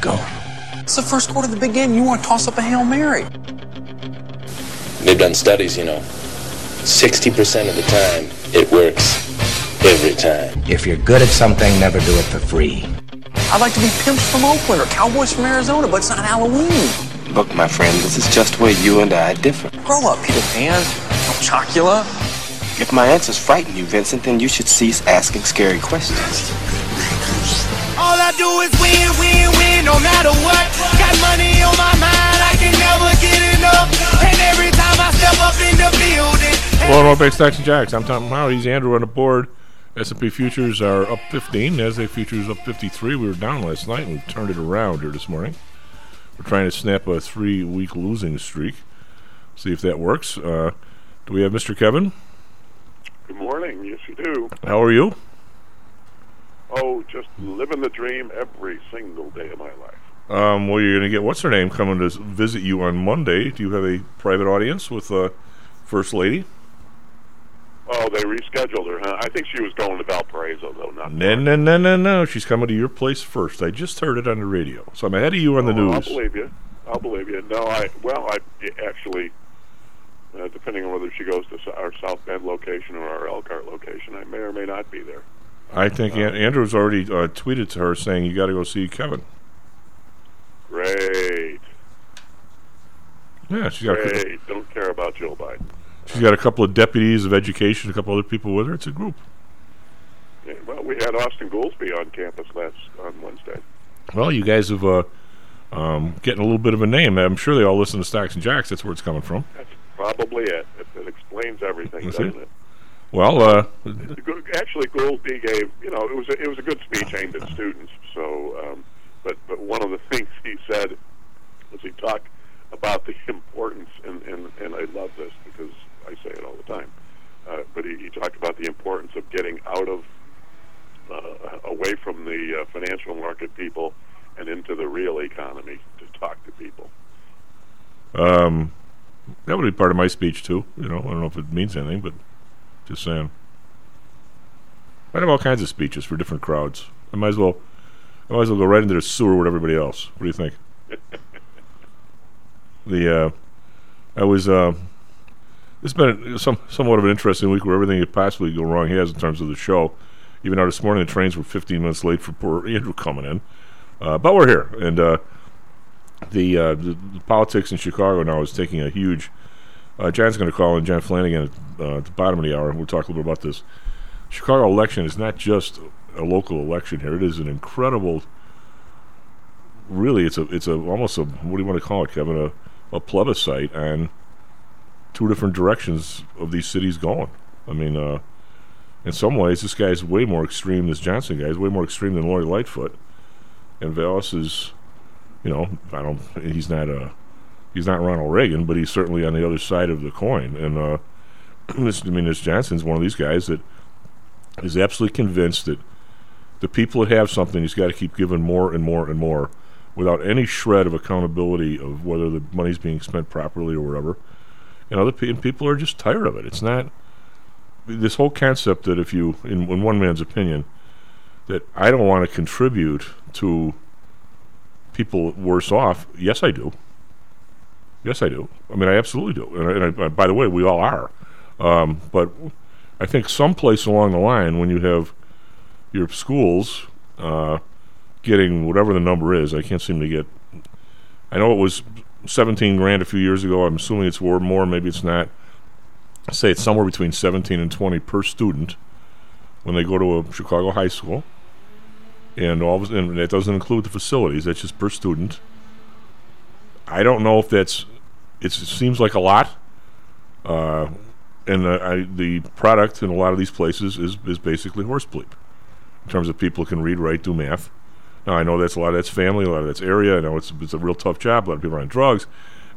Go. It's the first quarter of the big game. You want to toss up a Hail Mary. They've done studies, you know. 60% of the time, it works every time. If you're good at something, never do it for free. I'd like to be pimps from Oakland or cowboys from Arizona, but it's not Halloween. Look, my friend, this is just where you and I differ. Grow up, Peter Pan. Chocula. If my answers frighten you, Vincent, then you should cease asking scary questions. All I do is win, win, win, no matter what. Got money on my mind, I can never get enough. And every time I step up in the building. Hello, North Bay Stocks and Jocks. I'm Tom Howard. He's Andrew on the board. S&P futures are up 15. Nasdaq futures up 53. We were down last night, and we turned it around here this morning. We're trying to snap a three-week losing streak. See if that works. Uh, do we have Mr. Kevin? Good morning. Yes, you do. How are you? Oh, just living the dream every single day of my life. Um, well, you're going to get what's her name coming to visit you on Monday. Do you have a private audience with uh, First Lady? Oh, they rescheduled her, huh? I think she was going to Valparaiso, though. Not No, no, no, no, no. She's coming to your place first. I just heard it on the radio, so I'm ahead of you on the Oh, I'll believe you. I'll believe you. No, I well, I actually, uh, depending on whether she goes to our South Bend location or our Elkhart location, I may or may not be there. I think An- Andrew's already uh, tweeted to her saying you got to go see Kevin. Great, Yeah, she's got a, couple- Don't care about Joe Biden. she's got a couple of deputies of education, a couple other people with her. It's a group. Yeah, well, we had Austan Goolsbee on campus last on Wednesday. Well, you guys have uh, um, getting a little bit of a name. I'm sure they all listen to Stocks and Jocks. That's where it's coming from. That's probably it. It, it explains everything, That's doesn't it. it? Well, uh, Actually, Goolsbee gave you know it was a, it was a good speech aimed at students. So, um, but but one of the things he said was he talked about the importance and and and I love this because I say it all the time. Uh, but he, he talked about the importance of getting out of uh, away from the uh, financial market people and into the real economy to talk to people. um, that would be part of my speech too. You know, I don't know if it means anything, but just saying. I have all kinds of speeches for different crowds. I might as well, I might as well go right into the sewer with everybody else. What do you think? the uh, I was uh, it's been some somewhat of an interesting week where everything could possibly go wrong has in terms of the show. Even though this morning the trains were 15 minutes late for poor Andrew coming in, uh, but we're here and uh, the, uh, the the politics in Chicago now is taking a huge. Uh, John's going to call in John Flanagan at, uh, at the bottom of the hour. We'll talk a little bit about this. Chicago election is not just a local election here; it is an incredible. Really, it's a it's a almost a what do you want to call it, Kevin? A, a plebiscite on two different directions of these cities going. I mean, uh, in some ways, this guy's way more extreme. This Johnson guy is way more extreme than Lori Lightfoot, and Vallas is, you know, I don't. He's not a he's not Ronald Reagan, but he's certainly on the other side of the coin. And uh, this, I mean, this Johnson's one of these guys that is absolutely convinced that the people that have something, he's got to keep giving more and more and more, without any shred of accountability of whether the money's being spent properly or whatever. And other pe- and people are just tired of it. It's not this whole concept that if you, in, in one man's opinion, that I don't want to contribute to people worse off. Yes, I do. Yes, I do. I mean, I absolutely do. And, I, and I, by the way, we all are. Um, but I think someplace along the line, when you have your schools uh, getting whatever the number is, I can't seem to get. I know it was 17 grand a few years ago. I'm assuming it's more, maybe it's not. I say it's somewhere between 17 and 20 per student when they go to a Chicago high school. And all of, and that doesn't include the facilities. That's just per student. I don't know if that's. It seems like a lot. Uh, and uh, I, the product in a lot of these places is, is basically horse bleep in terms of people who can read, write, do math. Now, I know that's a lot of that's family, a lot of that's area. I know it's, it's a real tough job. A lot of people are on drugs.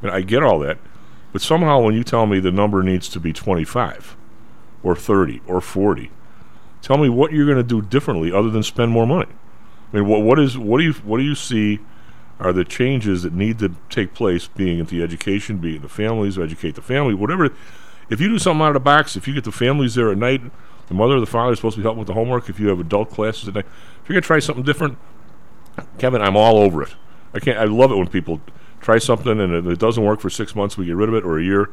And I get all that. But somehow, when you tell me the number needs to be 25 or 30 or 40, tell me what you're going to do differently other than spend more money. I mean, what, what is what do you what do you see are the changes that need to take place, being it the education, being the families, educate the family, whatever. If you do something out of the box, if you get the families there at night, the mother or the father is supposed to be helping with the homework. If you have adult classes at night, if you're gonna try something different, Kevin, I'm all over it. I can't. I love it when people try something and it doesn't work for six months, we get rid of it, or a year.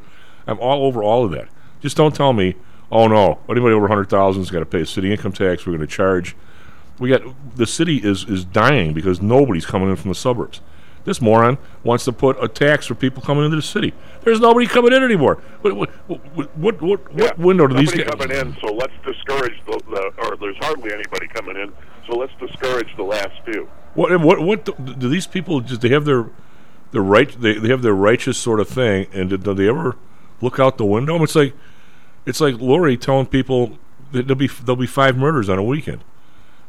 I'm all over all of that. Just don't tell me, oh no, anybody over hundred thousand is got to pay a city income tax. We're going to charge. We got the city is is dying because nobody's coming in from the suburbs. This moron wants to put a tax for people coming into the city. There's nobody coming in anymore. What what what what, what, Yeah, window do these nobody guys? coming in? So let's discourage the, the, or there's hardly anybody coming in. So let's discourage the last few. What what what do, do these people just they have their their right they, they have their righteous sort of thing and do, do they ever look out the window? It's like it's like Lori telling people that there'll be there'll be five murders on a weekend,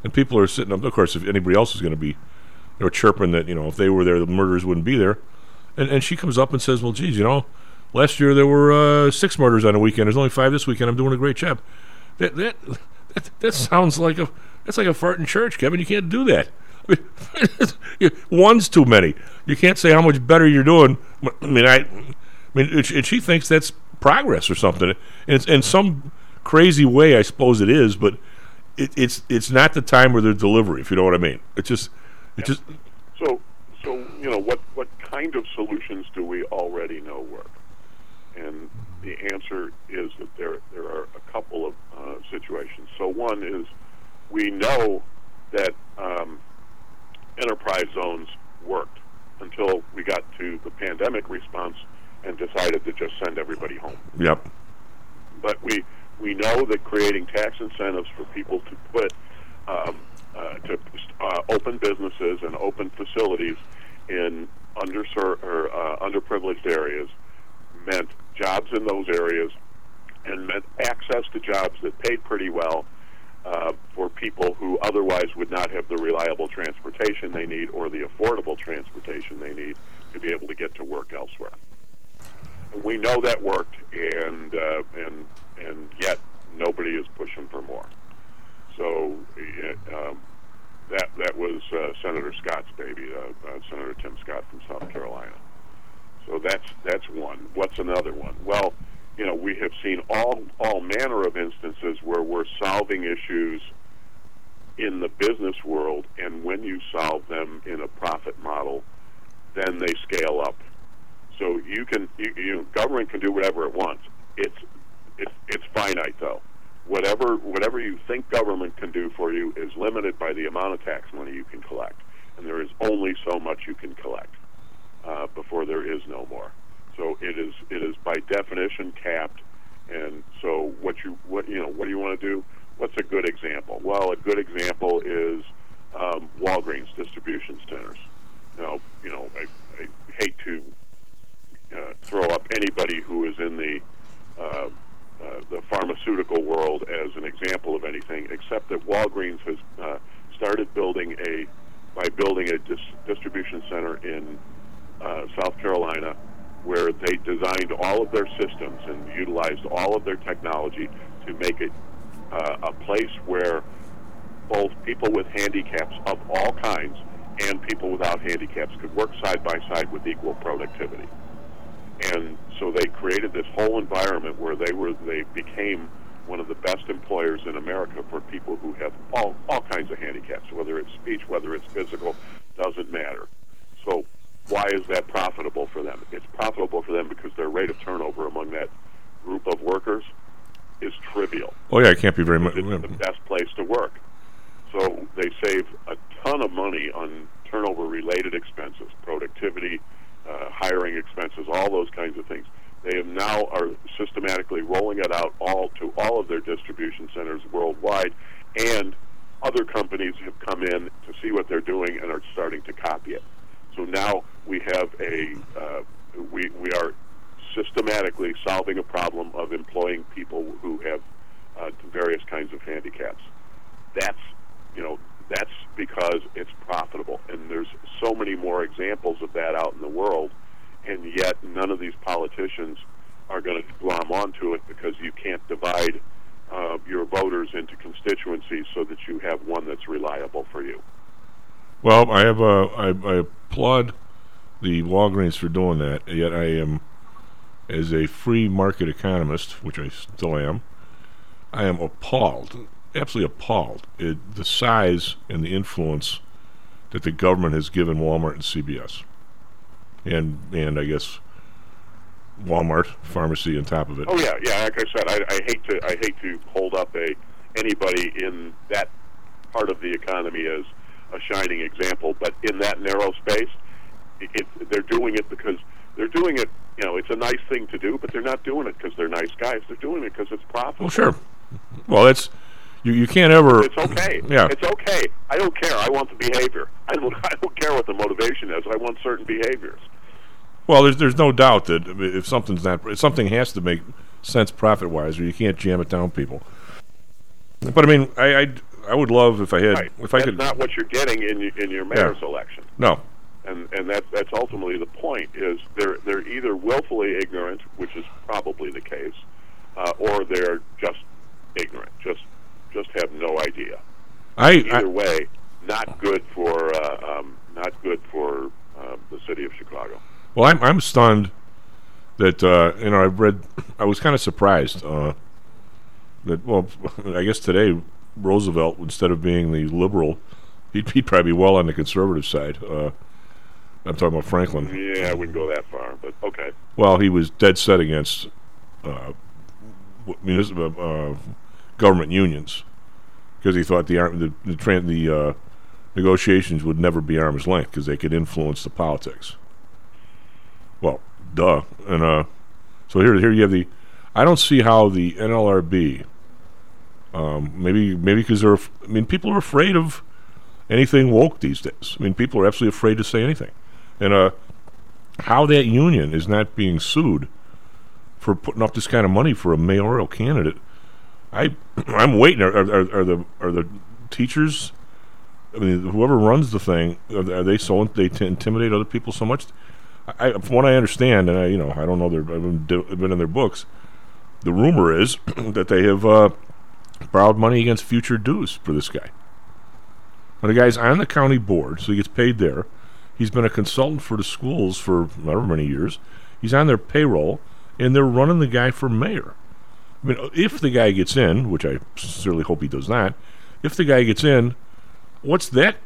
and people are sitting up. Of course, if anybody else is going to be, you know, chirping that you know if they were there, the murders wouldn't be there, and and she comes up and says, "Well, geez, you know, last year there were uh, six murders on a weekend. There's only five this weekend. I'm doing a great job." That that that, that sounds like a that's like a fart in church, Kevin. You can't do that. One's too many. You can't say how much better you're doing. I mean, I, I mean, and she, thinks that's progress or something. And it's, in some crazy way, I suppose it is, but it, it's it's not the time or the delivery, if you know what I mean. It's just, it just, So, so you know, what what kind of solutions do we already know work? And the answer is that there there are a couple of uh, situations. So one is we know that um, enterprise zones worked until we got to the pandemic response and decided to just send everybody home yep, but we we know that creating tax incentives for people to put um, uh, to uh, open businesses and open facilities in underserved or uh, underprivileged areas meant jobs in those areas and meant access to jobs that paid pretty well uh, for people who otherwise would not have the reliable transportation they need or the affordable transportation they need to be able to get to work elsewhere. We know that worked, and uh, and and yet nobody is pushing for more. So uh, um, that that was uh, Senator Scott's baby, uh, uh, Senator Tim Scott from South Carolina. So that's that's one. What's another one? Well, you know, we have seen all all manner of instances where we're solving issues in the business world, and when you solve them in a profit model, then they scale up. So you can, you, you government can do whatever it wants. It's it's it's finite though. Whatever whatever you think government can do for you is limited by the amount of tax money you can collect, and there is only so much you can collect uh, before there is no more. So it is it is by definition capped, and so what you what you know what do you want to do? What's a good example? Well, a good example is um, Walgreens distribution centers. Now, you know, I, I hate to uh, throw up anybody who is in the uh, uh, the pharmaceutical world as an example of anything, except that Walgreens has uh, started building a by building a dis- distribution center in uh, South Carolina, where they designed all of their systems and utilized all of their technology to make it uh, a place where both people with handicaps of all kinds and people without handicaps could work side by side with equal productivity. And so they created this whole environment where they were they became one of the best employers in America for people who have all all kinds of handicaps, whether it's speech, whether it's physical, doesn't matter. So why is that profitable for them? It's profitable for them because their rate of turnover among that group of workers is trivial. oh yeah, it can't be very much. It's the best place to work. So they save a ton of money on turnover related expenses, productivity, uh, hiring expenses, all those kinds of things. They have now are systematically rolling it out all to all of their distribution centers worldwide, and other companies have come in to see what they're doing and are starting to copy it. So now we have a uh, we we are systematically solving a problem of employing people who have uh, various kinds of handicaps. That's you know that's because it's profitable, and there's so many more examples of that out in the world, and yet none of these politicians are going to glom onto it because you can't divide uh, your voters into constituencies so that you have one that's reliable for you. Well, I have a, I, I applaud the Walgreens for doing that. Yet I am, as a free market economist, which I still am, I am appalled, absolutely appalled at the size and the influence that the government has given Walmart and CVS, and and I guess Walmart pharmacy on top of it. Oh yeah, yeah. Like I said, I, I hate to I hate to hold up a anybody in that part of the economy as a shining example, but in that narrow space, it, it, they're doing it because they're doing it. You know, it's a nice thing to do, but they're not doing it because they're nice guys. They're doing it because it's profitable. Well, sure. Well, that's you. You can't ever. It's okay. Yeah. It's okay. I don't care. I want the behavior. I don't. I don't care what the motivation is. I want certain behaviors. Well, there's there's no doubt that if something's not if something has to make sense profit wise, or you can't jam it down people. But I mean, I I, I would love if I had Right. if I That's could. not what you're getting in your, in your mayor's election. no, and and that's that's ultimately the point is they're they're either willfully ignorant, which is probably the case, uh, or they're just ignorant, just just have no idea. I, Either I way, not good for uh, um, not good for uh, the city of Chicago. well, I'm I'm stunned that uh, you know I've read. I was kind of surprised uh, that well, I guess today Roosevelt instead of being the liberal, he'd, he'd probably be well on the conservative side. Uh, I'm talking about Franklin. Yeah, I wouldn't go that far, but okay. Well, he was dead set against uh, municipal uh, government unions because he thought the the the, the uh, negotiations would never be arm's length because they could influence the politics. Well, duh, and uh, so here here you have the. I don't see how the NLRB. Um, maybe maybe because they're. I mean, people are afraid of anything woke these days. I mean, people are absolutely afraid to say anything, and uh, how that union is not being sued for putting up this kind of money for a mayoral candidate. I I'm waiting. Are, are, are the are the teachers? I mean, whoever runs the thing, are, they so they t- intimidate other people so much? I, from what I understand, and I you know I don't know their I haven't been in their books. The rumor is that they have uh, borrowed money against future dues for this guy. Now, the guy's on the county board, so he gets paid there. He's been a consultant for the schools for however many years. He's on their payroll, and they're running the guy for mayor. I mean, if the guy gets in, which I sincerely hope he does not, if the guy gets in, what's that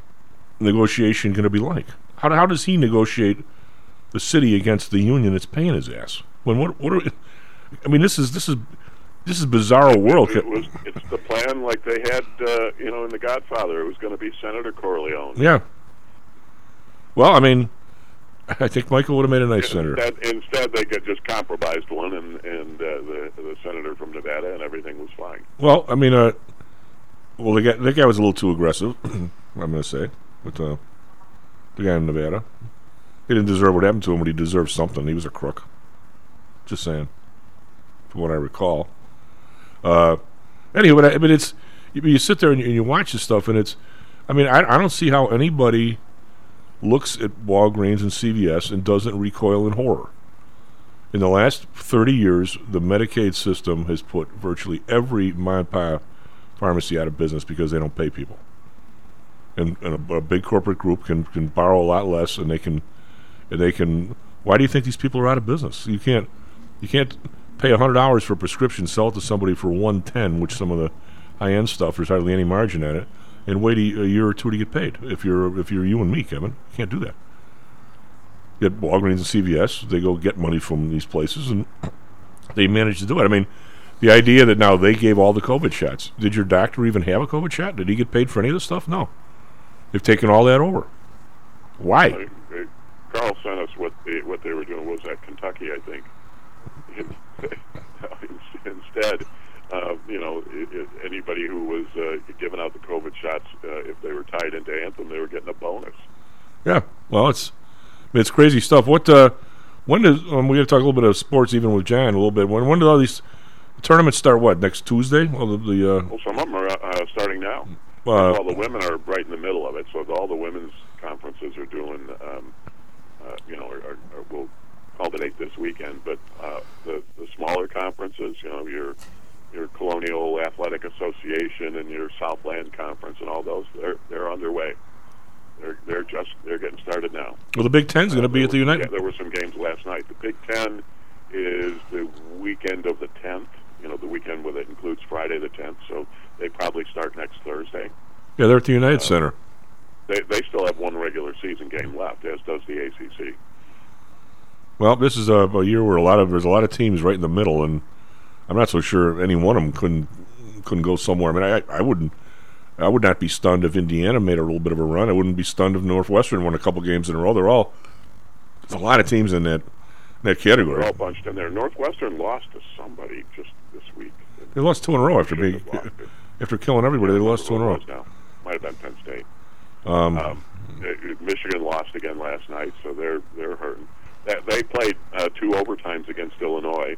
negotiation going to be like? How, how does he negotiate the city against the union that's paying his ass? When what what are we, I mean, this is this is this is bizarro world. It was it's the plan like they had uh, you know in The Godfather. It was going to be Senator Corleone. Yeah. Well, I mean, I think Michael would have made a nice senator. Instead, instead, they got just compromised one, and and uh, the the senator from Nevada, and everything was fine. Well, I mean, uh, well, the guy, that guy was a little too aggressive. I'm going to say, but uh, the guy in Nevada, he didn't deserve what happened to him, but he deserved something. He was a crook. Just saying, from what I recall. Uh, anyway, but, I, but it's you, you sit there and you, and you watch this stuff, and it's, I mean, I, I don't see how anybody looks at Walgreens and CVS and doesn't recoil in horror. In the last 30 years, the Medicaid system has put virtually every mom and pharmacy out of business because they don't pay people. And, and a, a big corporate group can, can borrow a lot less, and they can, and they can. Why do you think these people are out of business? You can't, you can't pay hundred dollars for a prescription, sell it to somebody for one ten, which some of the high end stuff there's hardly any margin in it, and wait a, a year or two to get paid. If you're if you're you and me, Kevin, you can't do that. Get Walgreens and CVS, they go get money from these places, and they manage to do it. I mean, the idea that now they gave all the COVID shots. Did your doctor even have a COVID shot? Did he get paid for any of this stuff? No. They've taken all that over. Why? Carl sent us what they, what they were doing was at Kentucky, I think. Instead, uh, you know, i i anybody who was uh, giving out the COVID shots, uh, if they were tied into Anthem, they were getting a bonus. Yeah. Well, it's it's crazy stuff. What uh, when does um, we got to talk a little bit of sports even with John a little bit. When when do all these tournaments start? What next Tuesday? Well, the, the uh, Well, some of them are uh, starting now. uh, well, the women are right in the middle of it, so all the women's conferences are doing, um, uh, you know, are, are, are, will culminate this weekend. But uh, the the smaller conferences, you know, your your Colonial Athletic Association and your Southland Conference and all those, they're they're underway. They're they're just they're getting started now. well, the Big Ten's going to be at the uh, United. Yeah, there were some games last night. The Big Ten is the weekend of the 10th. You know, the weekend where it includes Friday the 10th. So they probably start next Thursday. Yeah, they're at the United uh, Center. they they still have one regular season game left, as does the ACC. Well, this is a, a year where a lot of there's a lot of teams right in the middle, and I'm not so sure any one of them couldn't couldn't go somewhere. I mean, I, I wouldn't. I would not be stunned if Indiana made a little bit of a run. I wouldn't be stunned if Northwestern won a couple games in a row. They're all there's a lot of teams in that that category. They're all bunched in there. Northwestern lost to somebody just this week. They lost two in a row after being after killing everybody. They lost two in a row. Now. Might have been Penn State. Um, Um, Michigan lost again last night, so they're they're hurting. They played uh, two overtimes against Illinois.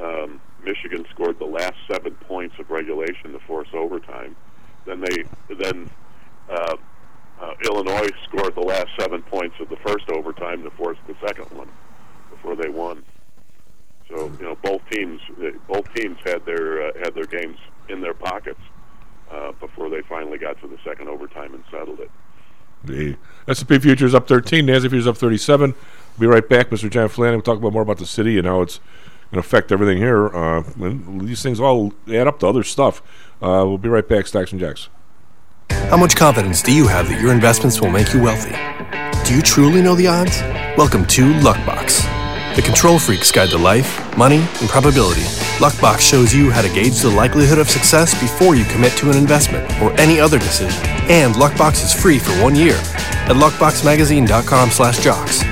Um, Michigan scored the last seven points of regulation to force overtime. Then they then uh, uh, Illinois scored the last seven points of the first overtime to force the second one before they won. So you know both teams uh, both teams had their uh, had their games in their pockets uh, before they finally got to the second overtime and settled it. The S&P futures up 13, Nasdaq futures up 37. We'll be right back, Mr. John Flanagan. We'll talk about more about the city and how it's to affect everything here. Uh, these things all add up to other stuff. Uh, we'll be right back, Stocks and Jocks. How much confidence do you have that your investments will make you wealthy? Do you truly know the odds? Welcome to Luckbox. The control freaks guide to life, money, and probability. Luckbox shows you how to gauge the likelihood of success before you commit to an investment or any other decision. And Luckbox is free for one year at luckboxmagazine.com/jocks.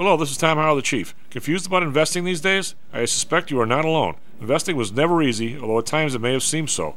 Hello, this is Tom Howell, the Chief. Confused about investing these days? I suspect you are not alone. Investing was never easy, although at times it may have seemed so.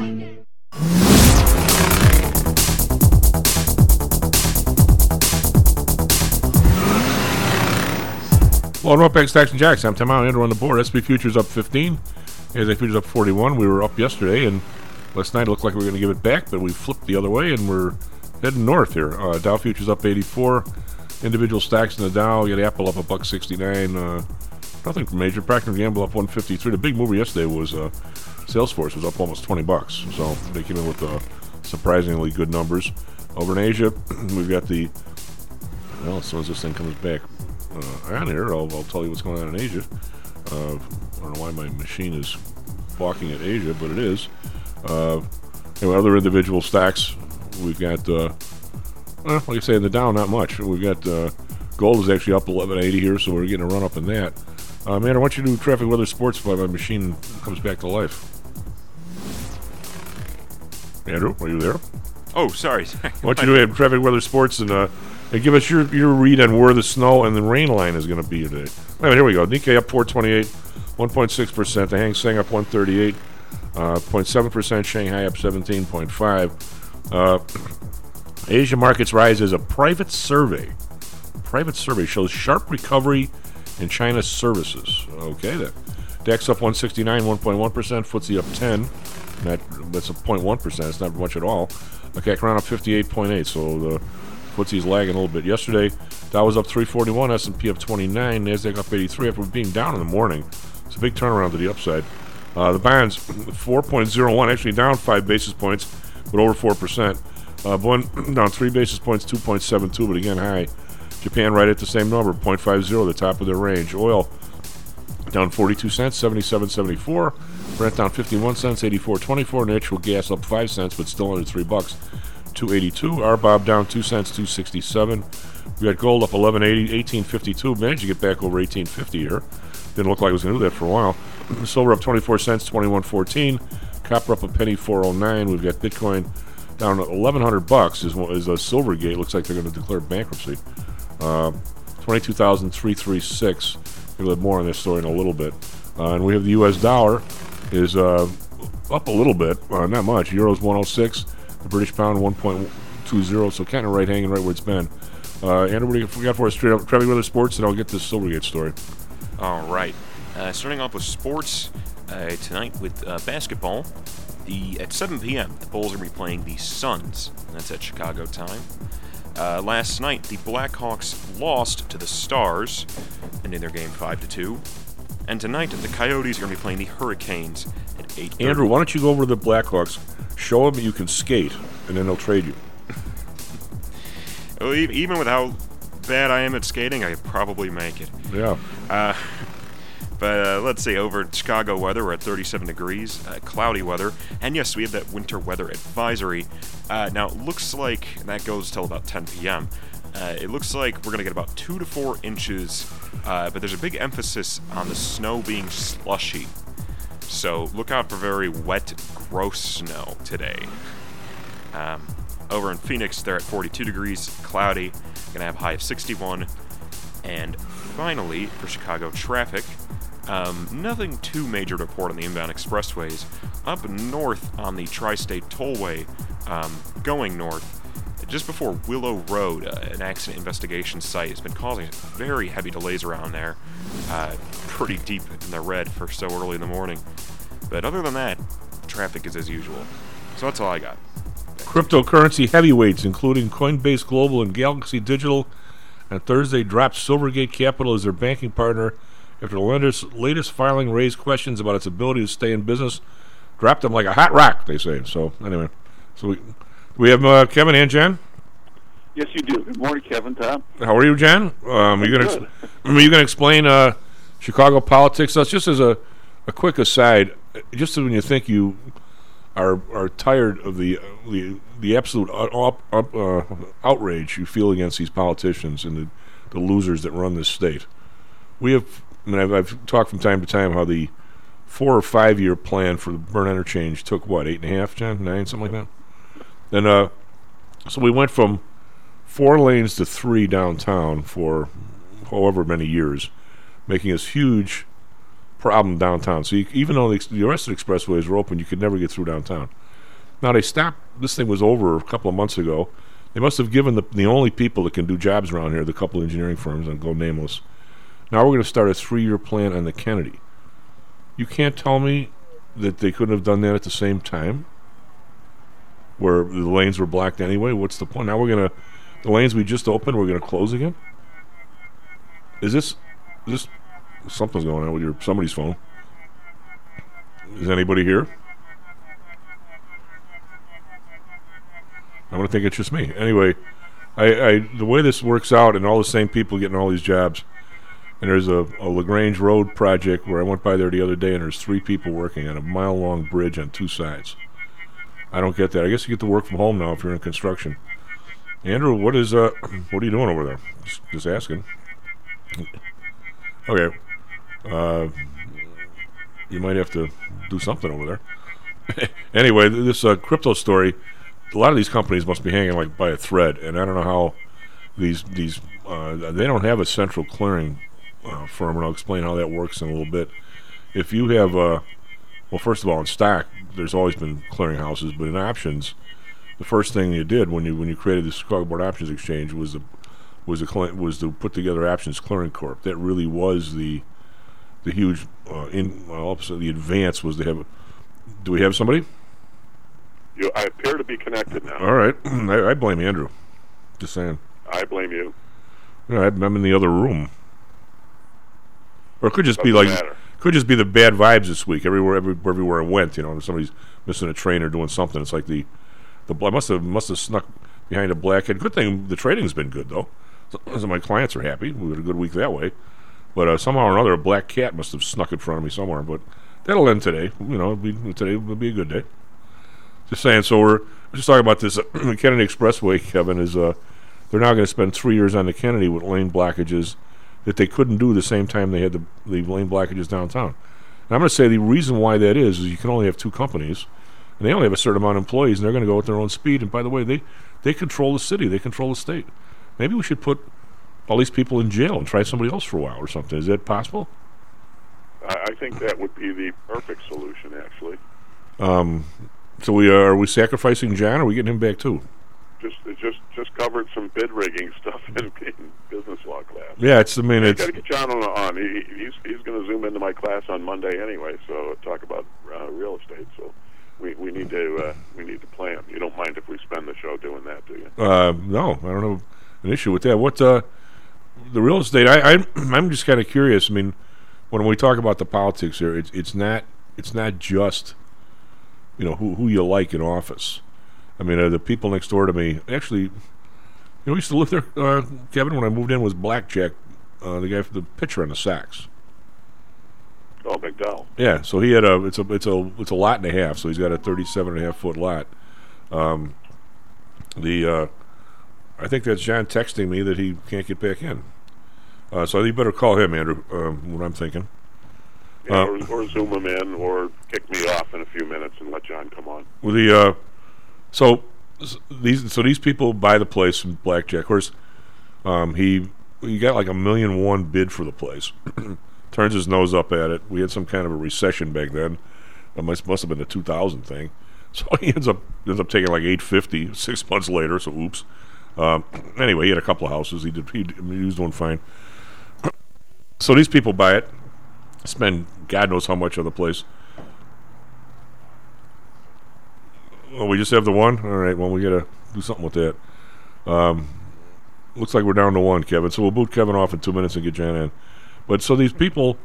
Well, Bank Stocks and Jocks. I'm Tim Allen, on the board. SP Futures up 15. ASA Futures up 41. We were up yesterday, and last night it looked like we were going to give it back, but we flipped the other way, and we're heading north here. Uh, Dow Futures up 84. Individual stacks in the Dow. You got Apple up a buck 69. Uh, Nothing major. Procter & Gamble up 153. The big mover yesterday was uh, Salesforce was up almost 20 bucks. So they came in with uh, surprisingly good numbers. Over in Asia, we've got the well, as soon as this thing comes back uh, on here, I'll, I'll tell you what's going on in Asia. Uh, I don't know why my machine is balking at Asia, but it is. Uh, anyway, other individual stocks, we've got, uh, well, like I say, in the down, not much. We've got uh, gold is actually up 1180 here, so we're getting a run up in that. Uh, man, I want you to do traffic weather sports while my machine comes back to life. Andrew, are you there? Oh, sorry. I want you to do traffic weather sports and uh, give us your, your read on where the snow and the rain line is going to be today. All right, here we go. Nikkei up 428, 1.6%. The Hang Seng up 138, uh, 0.7%. Shanghai up 17.5. Uh, Asia markets rise as a private survey. Private survey shows sharp recovery in China's services. Okay, then. DAX up 169, 1.1%. FTSE up 10. That, that's a 0.1%. It's not much at all. Okay, Crown up 58.8. So the FTSE's lagging a little bit. Yesterday, Dow was up 341, S&P up 29, Nasdaq up 83 after being down in the morning. It's a big turnaround to the upside. Uh, the bonds 4.01, actually down five basis points, but over four percent. Uh, one down three basis points, 2.72, but again high. Japan right at the same number, 0.50, the top of their range. Oil down 42 cents, 77.74. Brent down 51 cents, 84.24. Natural gas up 5 cents, but still under 3 bucks. 282. RBOB down 2 cents, 267. We got gold up 1180, 1852. Managed to get back over 1850 here. Didn't look like it was going to do that for a while. Silver up 24 cents, 2114. Copper up a penny, 409. We've got Bitcoin down 1100 bucks is, is a Silvergate. Looks like they're going to declare bankruptcy. Uh, 22,336. We'll have more on this story in a little bit. Uh, and we have the U.S. dollar is uh, up a little bit, uh, not much. Euro's 106. The British pound 1.20, so kind of right hanging right where it's been. Uh, Andrew, what do you got for us straight up? Traffic weather sports, and I'll get this Silvergate story. All right. Uh, starting off with sports uh, tonight with uh, basketball. The at 7 p.m. the Bulls are going to be playing the Suns. And that's at Chicago time. Uh, last night the Blackhawks lost to the Stars, ending their game five to two. And tonight the Coyotes are going to be playing the Hurricanes at 8. Andrew, why don't you go over to the Blackhawks, show them you can skate, and then they'll trade you. Well, even with how bad I am at skating, I probably make it. Yeah. Uh, but uh, let's see, over Chicago weather, we're at 37 degrees, uh, cloudy weather, and yes, we have that winter weather advisory. Uh, now, it looks like that goes till about 10 p.m. Uh, it looks like we're going to get about 2 to 4 inches, uh, but there's a big emphasis on the snow being slushy. So look out for very wet, gross snow today. Um, over in Phoenix, they're at 42 degrees, cloudy, to have a high of 61. And finally, for Chicago traffic, um, nothing too major to report on the inbound expressways. Up north on the Tri State Tollway, um, going north, just before Willow Road, uh, an accident investigation site has been causing very heavy delays around there. Uh, pretty deep in the red for so early in the morning. But other than that, traffic is as usual. So that's all I got. Cryptocurrency heavyweights, including Coinbase Global and Galaxy Digital, and Thursday dropped Silvergate Capital as their banking partner after the lender's latest filing raised questions about its ability to stay in business. Dropped them like a hot rock, they say. So anyway, so we we have uh, Kevin and Jan. Yes, you do. Good morning, Kevin. Tom. How are you, Jan? Um, are you gonna ex- are you gonna explain uh, Chicago politics? That's just as a, a quick aside. Just when you think you are are tired of the the, the absolute up, up, uh, outrage you feel against these politicians and the, the losers that run this state. We have, I mean, I've, I've talked from time to time how the four or five year plan for the Byrne interchange took what eight and a half, Jen, nine, something like that. And uh, so we went from four lanes to three downtown for however many years, making this huge problem downtown. So you, even though the, the rest of the expressways were open, you could never get through downtown. Now they stopped. This thing was over a couple of months ago. They must have given the the only people that can do jobs around here, the couple engineering firms, and go nameless. Now we're going to start a three-year plan on the Kennedy. You can't tell me that they couldn't have done that at the same time, where the lanes were blocked anyway. What's the point? Now we're to the lanes we just opened. We're to close again. Is this this something's going on with your somebody's phone. Is anybody here? I'm gonna think it's just me. Anyway, I, I the way this works out, and all the same people getting all these jobs. And there's a, a Lagrange Road project where I went by there the other day, and there's three people working on a mile long bridge on two sides. I don't get that. I guess you get to work from home now if you're in construction. Andrew, what is uh, what are you doing over there? Just, just asking. Okay. Uh, you might have to do something over there. anyway, this uh, crypto story. A lot of these companies must be hanging like by a thread, and I don't know how these these uh, they don't have a central clearing uh, firm, and I'll explain how that works in a little bit. If you have, uh, well, first of all, in stock, there's always been clearinghouses, but in options, the first thing you did when you when you created the Chicago Board Options Exchange was the was the was to put together Options Clearing Corp. That really was the the huge uh, in well, the advance was to have. Do we have somebody? You, I appear to be connected now. All right, I, I blame Andrew. Just saying. I blame you. Yeah, I'm in the other room. Or it could just be Doesn't like matter. Could just be the bad vibes this week. Everywhere, every, everywhere I went, you know, somebody's missing a train or doing something. It's like the the I must have must have snuck behind a blackhead. Good thing the trading's been good though, so my clients are happy. We had a good week that way. But uh, somehow or another, a black cat must have snuck in front of me somewhere. But that'll end today. You know, be, today will be a good day. Just saying. So we're just talking about this uh, Kennedy Expressway. Kevin is uh, they're now going to spend three years on the Kennedy with lane blockages that they couldn't do the same time they had the, the lane blockages downtown. And I'm going to say the reason why that is is you can only have two companies, and they only have a certain amount of employees, and they're going to go at their own speed. And by the way, they they control the city, they control the state. Maybe we should put all these people in jail and try somebody else for a while or something. Is that possible? I, think that would be the perfect solution, actually. Um, so we are, are we sacrificing John? Or are we getting him back too? Just just just covered some bid rigging stuff in, in business law class. Yeah, it's. I mean, it's. got to get John on. on. He, he's he's going to zoom into my class on Monday anyway. So talk about uh, real estate. So we, we need to uh, we need to plan. You don't mind if we spend the show doing that, do you? Uh, no, I don't have an issue with that. What uh, the real estate? I, I I'm just kind of curious. I mean, when we talk about the politics here, it's it's not it's not just you know who who you like in office. I mean, uh, the people next door to me actually. You know, we used to live there. Uh, Kevin, when I moved in, was Blackjack, uh, the guy for the pitcher on the Sox. Oh, McDowell. Yeah, so he had a it's a it's a it's a lot and a half. So he's got a 37 and a half foot lot. Um, the uh, I think that's John texting me that he can't get back in. Uh, so you better call him, Andrew. Um, what I'm thinking. Yeah, Uh, or, or zoom him in, or kick me off in a few minutes and let John come on. Well, the uh, so these so these people buy the place from Blackjack. Of course, um, he he got like a million one bid for the place. Turns his nose up at it. We had some kind of a recession back then. It must must have been a 2000 thing. So he ends up ends up taking like 850 six months later. So oops. Um, anyway, he had a couple of houses. He did he, he was doing fine. So these people buy it, spend God knows how much on the place. Oh, we just have the one. All right. Well, we gotta do something with that. Um, looks like we're down to one, Kevin. So we'll boot Kevin off in two minutes and get Jan in. But so these people,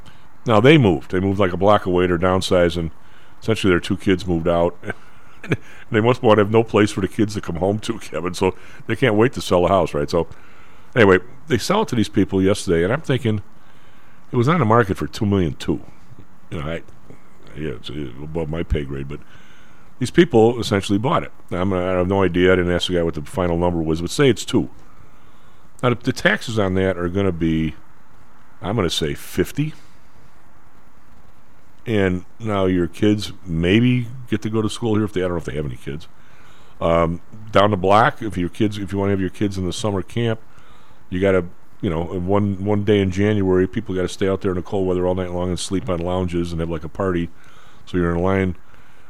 now they moved. They moved like a block away. They're downsizing. Essentially, their two kids moved out. they must want to have no place for the kids to come home to, Kevin. So they can't wait to sell the house, right? So anyway, they sell it to these people yesterday, and I'm thinking it was on the market for two million two. You know, I yeah, it's above my pay grade, but these people essentially bought it. Now, I'm, I have no idea. I didn't ask the guy what the final number was, but say it's two. Now, the, the taxes on that are going to be, I'm going to say 50. And now your kids maybe get to go to school here if they, I don't know if they have any kids. Um, down the block, if your kids, if you want to have your kids in the summer camp, you got to, you know, one one day in January, people got to stay out there in the cold weather all night long and sleep on lounges and have like a party. So you're in line.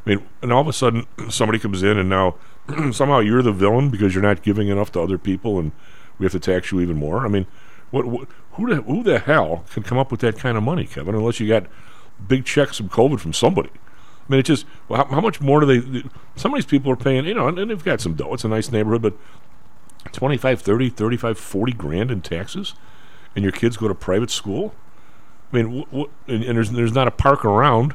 I mean, and all of a sudden somebody comes in and now somehow you're the villain because you're not giving enough to other people and we have to tax you even more. I mean, what, what who the who the hell can come up with that kind of money, Kevin? Unless you got big checks from COVID from somebody. I mean, it just well, how, how much more do they? Some of these people are paying, you know, and, and they've got some dough. It's a nice neighborhood, but 25, 30, 35, 40 grand in taxes, and your kids go to private school. I mean, and, and there's there's not a park around.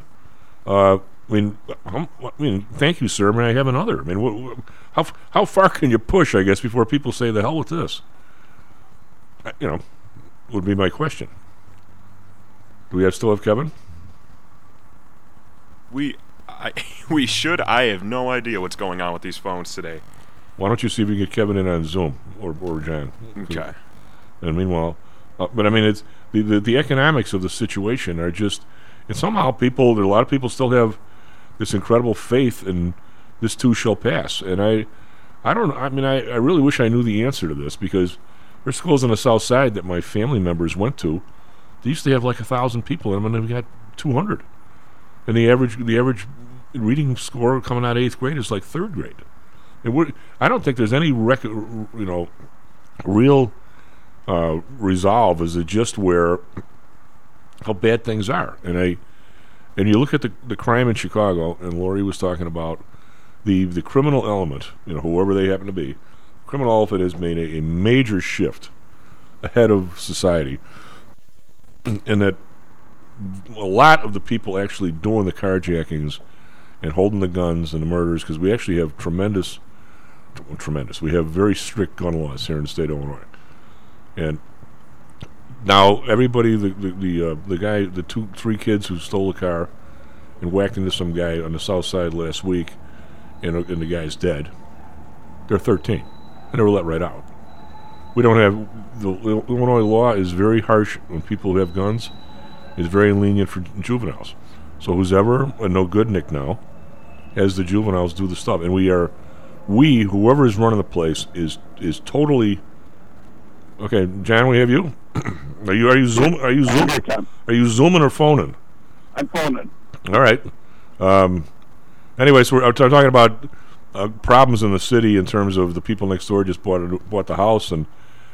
Uh, I mean, um, I mean, thank you, sir. May I have another? I mean, wh- wh- how f- how far can you push? I guess before people say the hell with this. I- You know, would be my question. Do we have still have Kevin? We, I, we should. I have no idea what's going on with these phones today. Why don't you see if you can get Kevin in on Zoom or or Jan? Okay. And meanwhile, uh, but I mean, it's the, the the economics of the situation are just, and somehow people, there a lot of people still have this incredible faith in this too shall pass. And I, I don't. I mean, I, I really wish I knew the answer to this because there's schools on the south side that my family members went to. They used to have like a thousand people in them, and they've got two hundred. And the average the average reading score coming out of eighth grade is like third grade. It would. I don't think there's any rec- you know real uh, resolve is it just where how bad things are, and I and you look at the the crime in Chicago, and Lori was talking about the the criminal element, you know, whoever they happen to be, criminal element has made a, a major shift ahead of society, and that a lot of the people actually doing the carjackings and holding the guns and the murders, because we actually have tremendous, t- tremendous, we have very strict gun laws here in the state of Illinois, and now everybody, the the the, uh, the guy, the two three kids who stole a car and whacked into some guy on the south side last week, and, uh, and the guy's dead. They're 13, and they were let right out. We don't have the Illinois law is very harsh when people have guns. Is very lenient for juveniles. So who's ever a no good Nick now has the juveniles do the stuff, and we are we whoever is running the place is is totally okay. John, we have you. are you are you zoom are you zoom are you zooming or phoning? I'm phoning. All right. Um, anyway, so we're t- talking about uh, problems in the city in terms of the people next door just bought a, bought the house and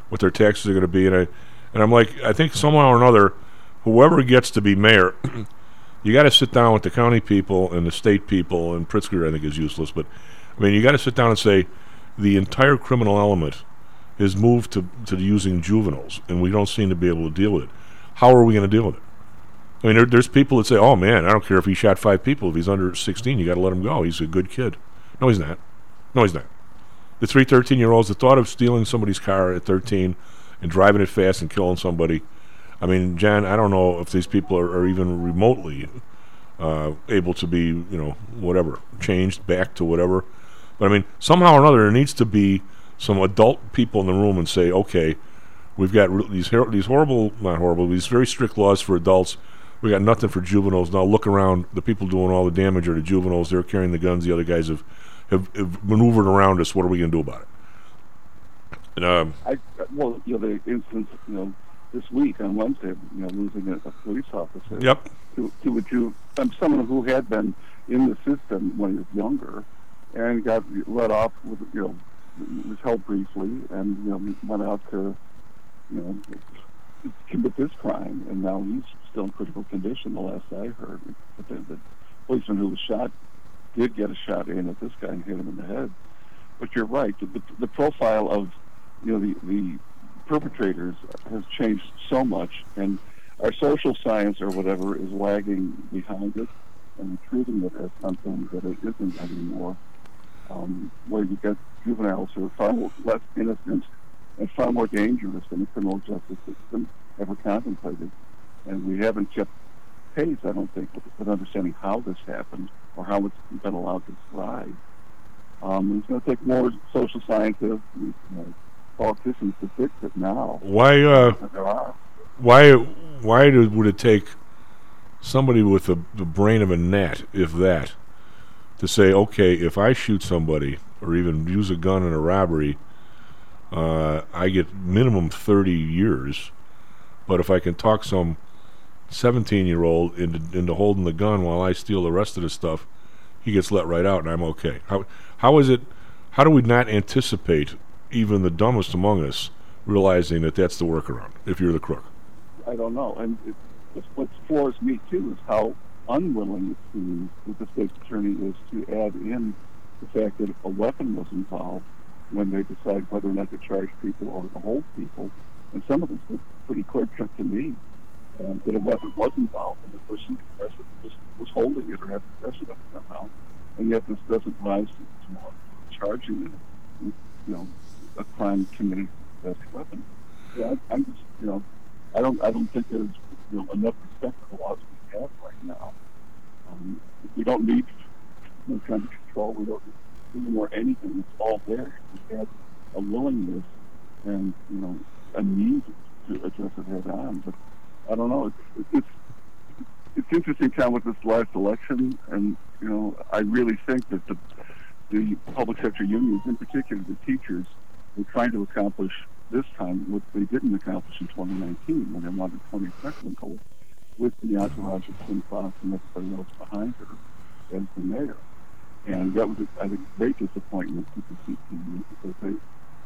what their taxes are going to be, and I and I'm like, I think somehow or another, whoever gets to be mayor, you got to sit down with the county people and the state people, and Pritzker I think is useless, but I mean, you got to sit down and say the entire criminal element is moved to to using juveniles, and we don't seem to be able to deal with it. How are we going to deal with it? I mean, there, there's people that say, "Oh man, I don't care if he shot five people. If he's under 16, you got to let him go. He's a good kid." No, he's not. No, he's not. The three 13 year olds, the thought of stealing somebody's car at 13 and driving it fast and killing somebody. I mean, John, I don't know if these people are, are even remotely uh, able to be, you know, whatever, changed back to whatever. But I mean, somehow or another, there needs to be some adult people in the room and say, okay, we've got re- these hor- these horrible, not horrible, these very strict laws for adults. We got nothing for juveniles. Now look around. The people doing all the damage are the juveniles. They're carrying the guns. The other guys have have, have maneuvered around us. What are we going to do about it? And, um, I well, you know, the instance, you know, this week on Wednesday, you know, losing a, a police officer. Yep. To to a Jew, um, someone who had been in the system when he was younger, and got let off with, you know, was held briefly, and you know, went out to, you know, commit this crime, and now he's still in critical condition. The last I heard, but the, the policeman who was shot did get a shot in at this guy and hit him in the head. But you're right. The, the profile of you know the the perpetrators has changed so much, and our social science or whatever is lagging behind it and treating it as something that it isn't anymore. Um, where you get juveniles who are far less innocent and far more dangerous than the criminal justice system ever contemplated. And we haven't kept pace, I don't think, with, with understanding how this happened or how it's been allowed to thrive. Um, it's going to take more social scientists, you know, politicians to fix it now. why? Uh, there are. why? Why do, would it take somebody with the, the brain of a gnat, if that, to say, okay, if I shoot somebody or even use a gun in a robbery, uh, I get minimum 30 years. But if I can talk some 17 year old into, into holding the gun while I steal the rest of the stuff, he gets let right out and I'm okay. How, how is it, how do we not anticipate even the dumbest among us realizing that that's the workaround if you're the crook? I don't know. And it, what floors me too is how unwilling it seems that the state's attorney is to add in the fact that a weapon was involved when they decide whether or not to charge people or to hold people. And some of is pretty clear cut to me. um, that a weapon was involved and the person was, was, holding it or had possession of it somehow. And yet this doesn't rise to, to charging it with, you know, a crime committed with a weapon. Yeah, I, I'm just, you know, I don't, I don't think there's you know, enough respect for the laws we have now. Um, we don't need no kind of control. We don't need more anything. It's all there. We have a willingness and you know a need to address it head on. But I don't know. It's it's it's interesting time with this last election, and you know I really think that the the public sector unions, in particular the teachers, were trying to accomplish this time what they didn't accomplish in 2019 when they wanted Toni Preckwinkle with the entourage of Tim Fox and everybody else behind her as the mayor. And that was, I think, a great disappointment to the CTU because they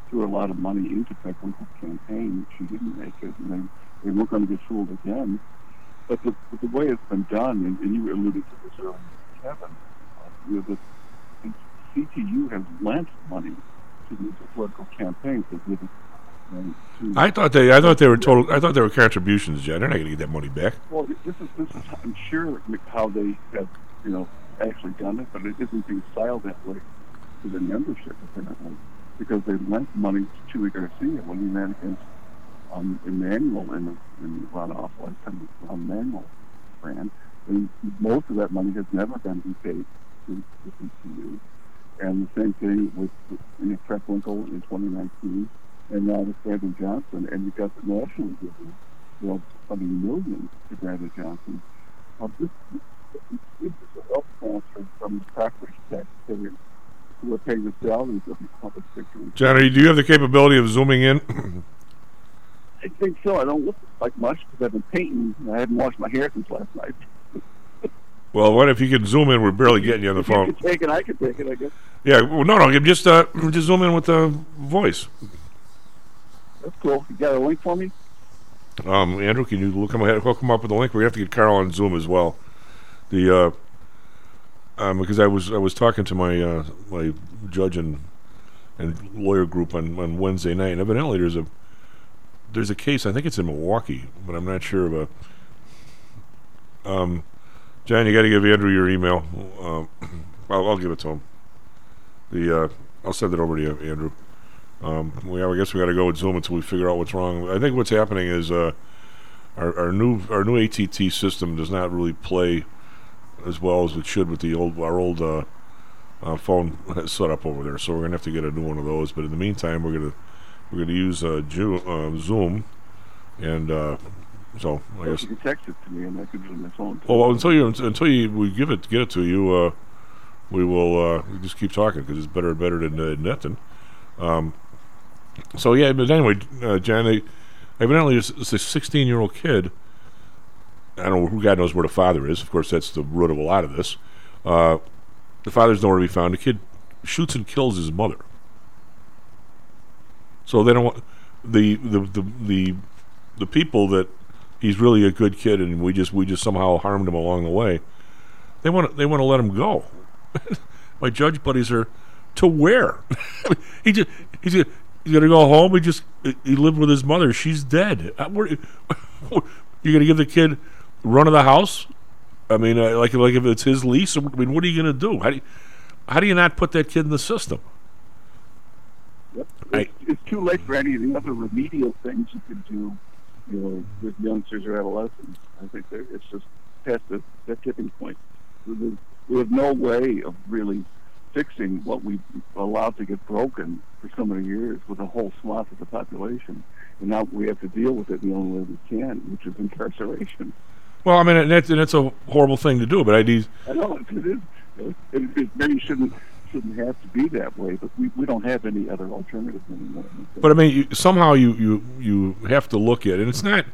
threw a lot of money into Preckwinkle's campaign. She didn't make it, and they, they weren't going to get fooled again. But the, but the way it's been done, and, and you alluded to this earlier, Kevin, uh, you know, the, the CTU has lent money to these political campaigns. They give it I thought they, I thought they were total, I thought they were contributions, Jen. They're not going to get that money back. Well, this is this is I'm sure how they have you know actually done it, but it isn't being filed that way to the membership apparently because they lent money to Chuy Garcia when he ran against um, Emanuel in the, in the runoff um, Emanuel ran, and most of that money has never been repaid to the CTU. And the same thing with, know, Preckwinkle in 2019, and now with Brandon Johnson, and you've got the national giving, you know, funding millions to Brandon Johnson. Um, this, this, is a wealth transfer from the property taxpayers who are paying the salaries of these public sector. Johnny, do you have the capability of zooming in? I think so. I don't look like much because I've been painting. and I haven't washed my hair since last night. well, what if you could zoom in? We're barely getting you on the If you phone. can take it, I can take it, I guess. Yeah, well, no, no, just uh, just zoom in with the voice. That's cool. You got a link for me? Um, Andrew, can you look come ahead, hook him up with the link? We have to get Karl on Zoom as well. The uh, um, because I was I was talking to my uh, my judge and and lawyer group on, on Wednesday night, and evidently there's a there's a case. I think it's in Milwaukee, but I'm not sure of a. Um, John, you got to give Andrew your email. Uh, I'll, I'll give it to him. The uh, I'll send it over to you, Andrew. Um, we, I guess we got to go with Zoom until we figure out what's wrong. I think what's happening is uh, our, our new our new ATT system does not really play as well as it should with the old our old uh, uh, phone set up over there. So we're gonna have to get a new one of those. But in the meantime, we're gonna we're gonna use uh, Ju- uh, Zoom, and uh, so I guess. you can text it to me and I it on my phone. Well, until you until you we give it get it to you, uh, we will uh, we just keep talking because it's better and better than uh, nothing. Um, so yeah, but anyway, uh, John, they, evidently it's, it's a 16 year old kid. I don't know who God knows where the father is. Of course, that's the root of a lot of this. Uh, the father's nowhere to be found. The kid shoots and kills his mother. So they don't want the the the the, the people that he's really a good kid and we just we just somehow harmed him along the way. They want to, they want to let him go. My judge buddies are to where? he just he's gonna, he's gonna go home. He just he lived with his mother. She's dead. Uh, where- you gonna give the kid run of the house? I mean, uh, like like if it's his lease. I mean, what are you gonna do? How do you, how do you not put that kid in the system? It's, it's too late for any of the other remedial things you could do, you know, with youngsters or adolescents. I think it's just past the, that tipping point. There's, there's no way of really fixing what we allowed to get broken for so many years with a whole swath of the population. And now we have to deal with it the only way we can, which is incarceration. Well, I mean, and that's, and that's a horrible thing to do. But I do. I know it is. It, it, it maybe shouldn't shouldn't have to be that way, but we, we don't have any other alternatives anymore. But I mean, you, somehow you, you you have to look at it. And it's not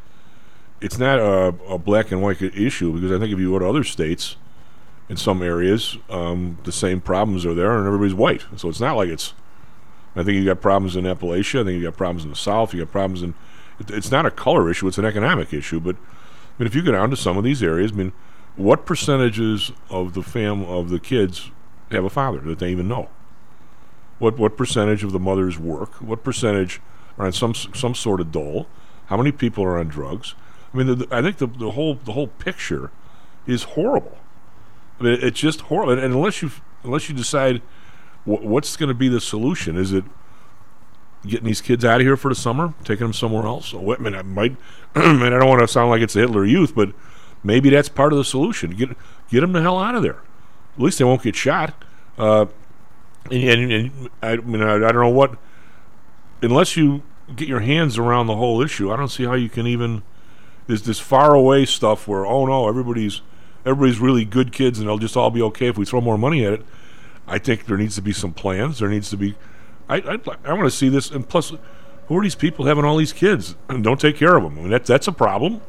it's not a, a black and white issue because I think if you go to other states, in some areas, um, the same problems are there, and everybody's white. So it's not like it's. I think you got problems in Appalachia. I think you got problems in the South. You got problems in. It, it's not a color issue; it's an economic issue. But I mean, if you go down to some of these areas, I mean, what percentages of the fam of the kids have a father that they even know? What what percentage of the mothers work? What percentage are on some some sort of dole? How many people are on drugs? I mean, the, the, I think the the whole the whole picture is horrible. I mean, it's just horrible. And, unless you unless you decide wh- what's going to be the solution, is it getting these kids out of here for the summer, taking them somewhere else? So, I mean, I might. Mean, I don't want to sound like it's the Hitler Youth, but maybe that's part of the solution. Get get them the hell out of there. At least they won't get shot. Uh, and, and, and I mean, I, I don't know what. Unless you get your hands around the whole issue, I don't see how you can even. There's this far away stuff where oh no, everybody's everybody's really good kids and they'll just all be okay if we throw more money at it. I think there needs to be some plans. There needs to be. I I, I want to see this. And plus, who are these people having all these kids and don't take care of them? I mean, that's that's a problem.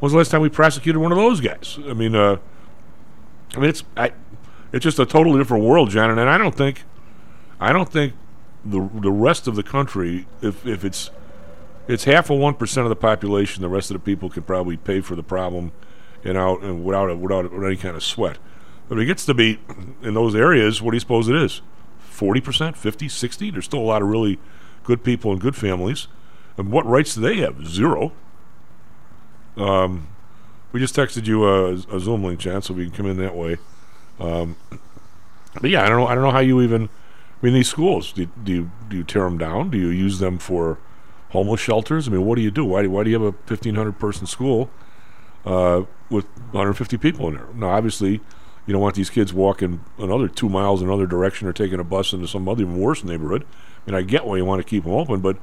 When's the last time we prosecuted one of those guys? I mean, uh, I mean, it's I, it's just a totally different world, John. And I don't think, I don't think the the rest of the country, if if it's it's half of one percent of the population, the rest of the people could probably pay for the problem, and out and without without any kind of sweat. But it gets to be in those areas, what do you suppose it is? 40%, 50, 60? There's still a lot of really good people and good families. And what rights do they have? Zero. Um, we just texted you a, a Zoom link, Chance, so we can come in that way. Um, but yeah, I don't know. I don't know how you even. I mean, these schools. Do, do you do you tear them down? Do you use them for homeless shelters? I mean, what do you do? Why do why do you have a fifteen hundred person school uh, with 150 people in there? Now, obviously, you don't want these kids walking another two miles in another direction or taking a bus into some other even worse neighborhood. I mean, I get why you want to keep them open, but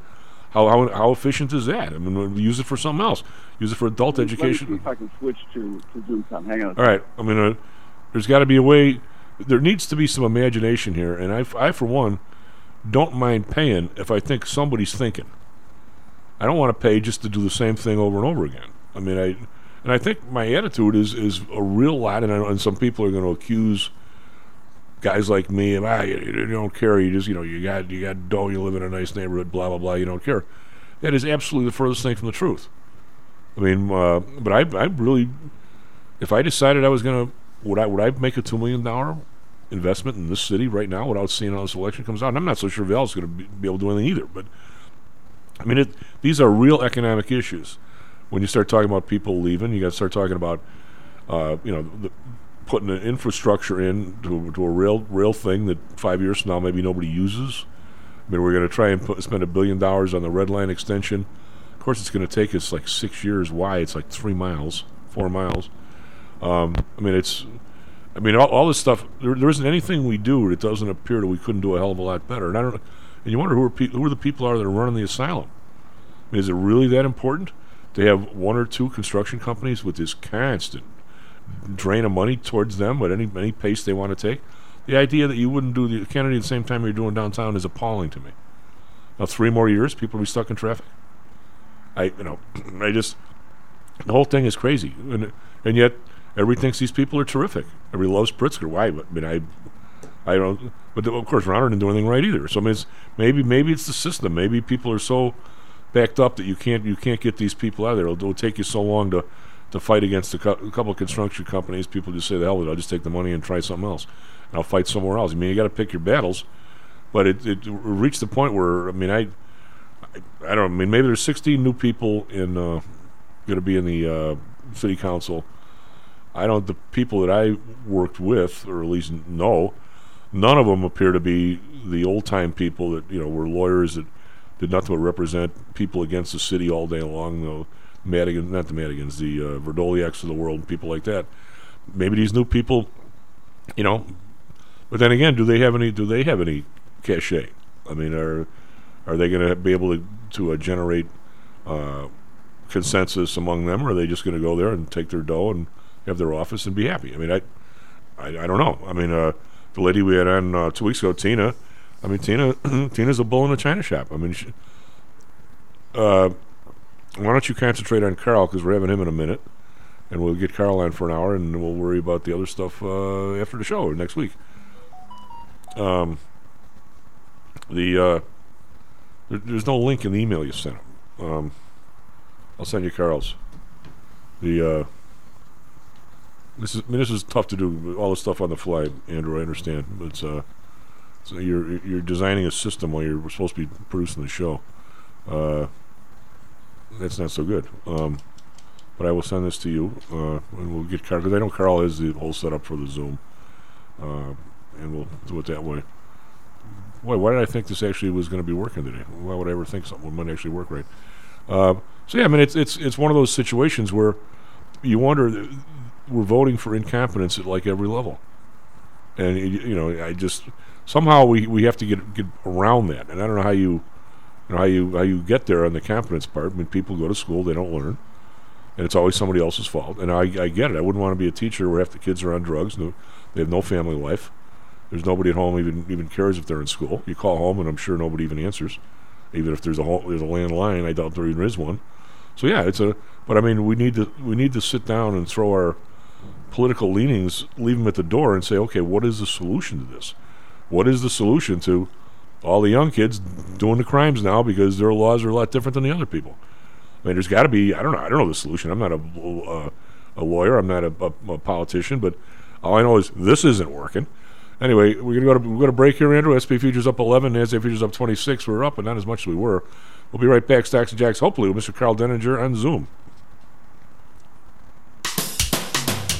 how, how, how efficient is that? I mean, use it for something else. Use it for adult Let me education. see if I can switch to, to Zoom time. Hang on. All right. I mean, uh, there's got to be a way. There needs to be some imagination here, and I, I, for one, don't mind paying if I think somebody's thinking. I don't want to pay just to do the same thing over and over again. I mean, I and I think my attitude is is a real lot, and, I, and some people are going to accuse guys like me of ah, you, you don't care, you just you know you got you got dough, you live in a nice neighborhood, blah blah blah, you don't care. That is absolutely the furthest thing from the truth. I mean, uh, but I I really, if I decided I was going to, would I would I make a two million dollar investment in this city right now without seeing how this election comes out? And I'm not so sure Vallas going to be, be able to do anything either, but. I mean, it, these are real economic issues. When you start talking about people leaving, you got to start talking about, uh, you know, the, putting an infrastructure in to, to a real real thing that five years from now maybe nobody uses. I mean, we're going to try and put, spend a billion dollars on the red line extension. Of course, it's going to take us like six years. Why? It's like three miles, four miles. Um, I mean, it's. I mean, all, all this stuff. There, there isn't anything we do that doesn't appear that we couldn't do a hell of a lot better. And I don't. And you wonder who are pe- who are the people are that are running the asylum. I mean, is it really that important to have one or two construction companies with this constant drain of money towards them at any any pace they want to take? The idea that you wouldn't do the Kennedy at the same time you're doing downtown is appalling to me. Now, three more years, people will be stuck in traffic. I, you know, I just the whole thing is crazy, and and yet everybody thinks these people are terrific. Everybody loves Pritzker. Why? I mean, I I don't. But of course, Rauner didn't do anything right either. So I mean, it's, maybe maybe it's the system. Maybe people are so backed up that you can't you can't get these people out of there. It'll, it'll take you so long to to fight against a, co- a couple of construction companies. People just say, "The hell with it! I'll just take the money and try something else, and I'll fight somewhere else." I mean, you got to pick your battles. But it, it reached the point where I mean, I, I I don't. I mean, maybe there's 16 new people in uh, going to be in the uh, city council. I don't. The people that I worked with, or at least know, none of them appear to be the old time people that you know were lawyers that did nothing but represent people against the city all day long. The Madigan, not the Madigans, the uh, of the world, people like that. Maybe these new people, you know. But then again, do they have any? Do they have any cachet? I mean, are are they going to be able to to uh, generate uh, consensus among them, or are they just going to go there and take their dough and have their office and be happy? I mean, I I, I don't know. I mean, uh, the lady we had on uh, two weeks ago, Tina. I mean, Tina. Tina's a bull in a china shop. I mean, she, uh, why don't you concentrate on Karl because we're having him in a minute, and we'll get Karl on for an hour, and we'll worry about the other stuff uh, after the show next week. Um, the uh, there, there's no link in the email you sent. Um, I'll send you Karl's. The uh, this is I mean, this is tough to do all this stuff on the fly, Andrew. I understand, but uh, so you're you're designing a system while you're supposed to be producing the show. Uh, that's not so good. Um, but I will send this to you, uh, and we'll get Karl because I know Karl is the whole setup for the Zoom, uh, and we'll do it that way. Boy, why did I think this actually was going to be working today? Why would I ever think something might actually work right? Uh, so yeah, I mean, it's it's it's one of those situations where you wonder. We're voting for incompetence at like every level, and you, you know, I just somehow we, we have to get get around that, and I don't know how you, you know, how you how you get there on the competence part. I mean, people go to school, they don't learn, and it's always somebody else's fault. And I, I get it. I wouldn't want to be a teacher where half the kids are on drugs. No, they have no family life. There's nobody at home even even cares if they're in school. You call home, and I'm sure nobody even answers. Even if there's a home, there's a landline, I doubt there even is one. So yeah, it's a. But I mean, we need to we need to sit down and throw our political leanings, leave them at the door, and say, okay, what is the solution to this? What is the solution to all the young kids doing the crimes now because their laws are a lot different than the other people? I mean, there's got to be. I don't know. I don't know the solution. I'm not a uh, a lawyer. I'm not a, a, a politician. But all I know is this isn't working. Anyway, we're gonna go to we're gonna break here, Andrew. SP futures up 11, Nasdaq futures up 26. We're up, but not as much as we were. We'll be right back. Stocks and Jocks, hopefully, with Mr. Karl Denninger on Zoom.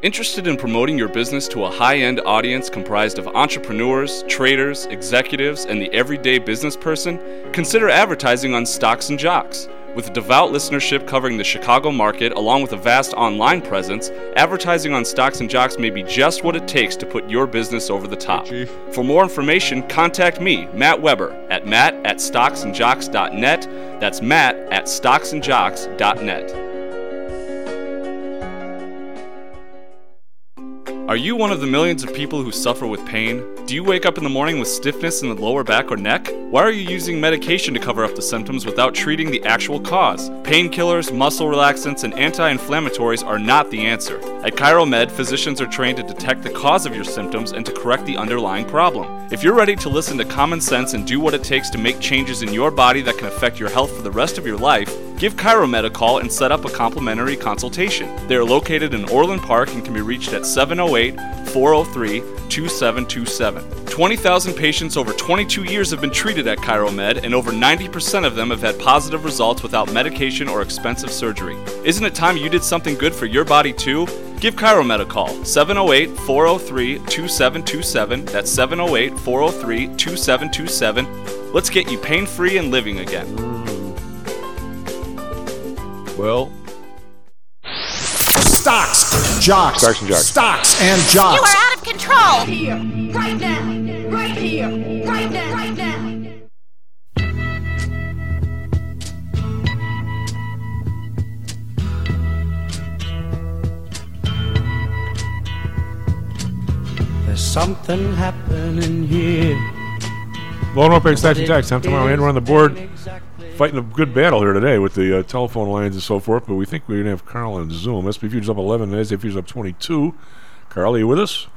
Interested in promoting your business to a high end audience comprised of entrepreneurs, traders, executives, and the everyday business person? Consider advertising on Stocks and Jocks. With a devout listenership covering the Chicago market along with a vast online presence, advertising on Stocks and Jocks may be just what it takes to put your business over the top. For more information, contact me, Matt Weber, at matt at stocksandjocks.net. That's matt at stocksandjocks.net. Are you one of the millions of people who suffer with pain? Do you wake up in the morning with stiffness in the lower back or neck? Why are you using medication to cover up the symptoms without treating the actual cause? Painkillers, muscle relaxants, and anti inflammatories are not the answer. At ChiroMed, physicians are trained to detect the cause of your symptoms and to correct the underlying problem. If you're ready to listen to common sense and do what it takes to make changes in your body that can affect your health for the rest of your life, give ChiroMed a call and set up a complimentary consultation. They are located in Orland Park and can be reached at 708 403 2727. 20,000 patients over 22 years have been treated at ChiroMed, and over 90% of them have had positive results without medication or expensive surgery. Isn't it time you did something good for your body too? Give ChiroMed a call, 708 403 2727. That's 708 403 2727. Let's get you pain free and living again. Well, stocks, jocks, Stocks and jocks. stocks and jocks. You are out of control. Here, right now, right here, right now, right now. There's something happening here. Blowing up back Stocks and Jocks. Time tomorrow, and we're on the board fighting a good battle here today with the uh, telephone lines and so forth. But we think we're going to have Karl on Zoom. SP Futures up 11, and NASDAQ Futures up 22. Karl, are you with us?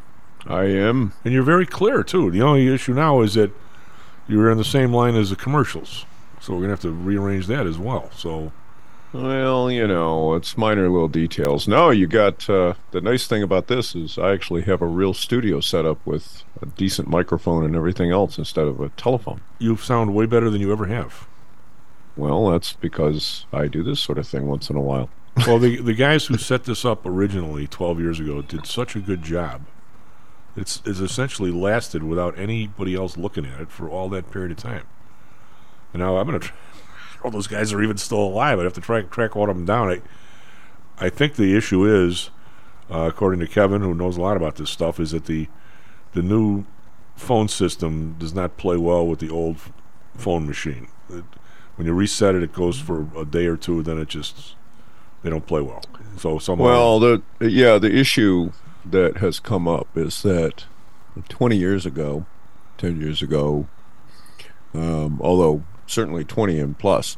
I am. And you're very clear, too. The only issue now is that you're in the same line as the commercials. So we're going to have to rearrange that as well. So Well, you know, it's minor little details. No, you got uh, the nice thing about this is I actually have a real studio set up with a decent microphone and everything else instead of a telephone. you sound way better than you ever have. Well, that's because I do this sort of thing once in a while. well, the the guys who set this up originally 12 years ago did such a good job. It's, it's essentially lasted without anybody else looking at it for all that period of time. And now I'm going to. Try, all those guys are even still alive. I'd have to track track one of them down. I, I think the issue is uh, according to Kevin, who knows a lot about this stuff, is that the the new phone system does not play well with the old phone machine. It, when you reset it, it goes for a day or two, then it just they don't play well. So someone Well, the yeah, the issue that has come up is that 20 years ago, 10 years ago, um, although certainly 20 and plus,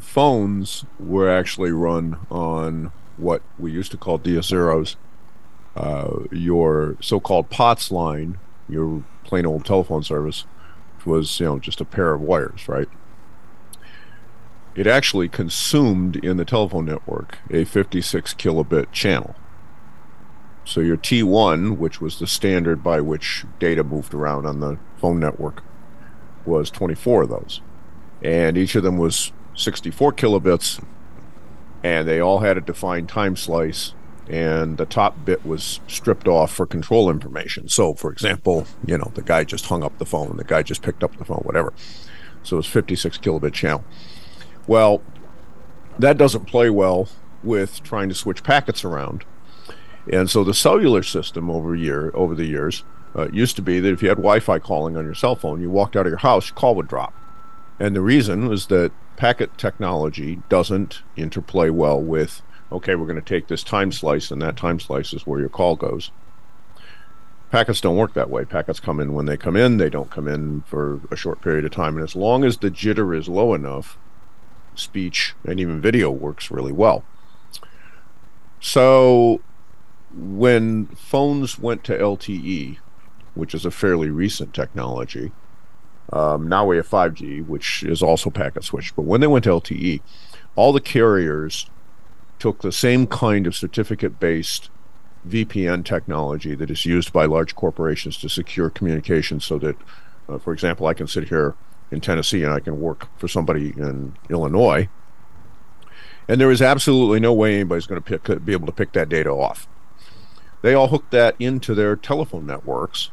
phones were actually run on what we used to call DS0s. Uh, your so-called POTS line, your plain old telephone service, which was you know just a pair of wires, right? It actually consumed in the telephone network a 56 kilobit channel. So your T1, which was the standard by which data moved around on the phone network, was 24 of those. And each of them was 64 kilobits, and they all had a defined time slice, and the top bit was stripped off for control information. So, for example, you know, the guy just hung up the phone, the guy just picked up the phone, whatever. So it was 56 kilobit channel. Well, that doesn't play well with trying to switch packets around. And so the cellular system over year over the years uh, used to be that if you had Wi-Fi calling on your cell phone, you walked out of your house, your call would drop. And the reason was that packet technology doesn't interplay well with okay, we're going to take this time slice, and that time slice is where your call goes. Packets don't work that way. Packets come in when they come in. They don't come in for a short period of time. And as long as the jitter is low enough, speech and even video works really well. So when phones went to LTE, which is a fairly recent technology, um, now we have 5G, which is also packet switched. But when they went to LTE, all the carriers took the same kind of certificate based VPN technology that is used by large corporations to secure communication so that, uh, for example, I can sit here in Tennessee and I can work for somebody in Illinois. And there is absolutely no way anybody's going to pick, be able to pick that data off. They all hook that into their telephone networks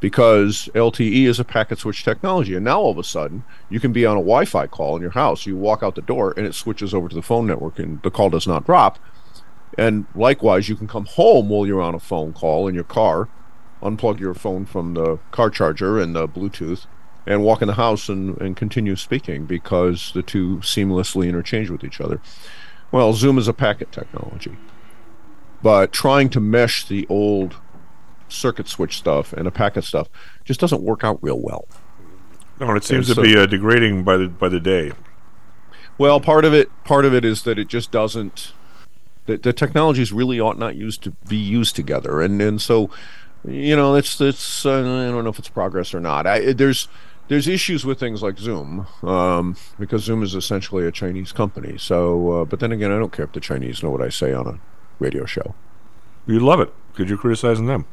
because LTE is a packet switch technology. And now all of a sudden, you can be on a Wi Fi call in your house. You walk out the door and it switches over to the phone network and the call does not drop. And likewise, you can come home while you're on a phone call in your car, unplug your phone from the car charger and the Bluetooth, and walk in the house and, and continue speaking because the two seamlessly interchange with each other. Well, Zoom is a packet technology, but trying to mesh the old circuit switch stuff and a packet stuff just doesn't work out real well. No, it seems And to so- be uh, degrading by the by the day. Well, part of it part of it is that it just doesn't the, the technologies really ought not used to be used together, and and so you know it's it's uh, I don't know if it's progress or not. I, there's there's issues with things like Zoom um, because Zoom is essentially a Chinese company. So, uh, but then again, I don't care if the Chinese know what I say on a radio show. You love it because you're criticizing them.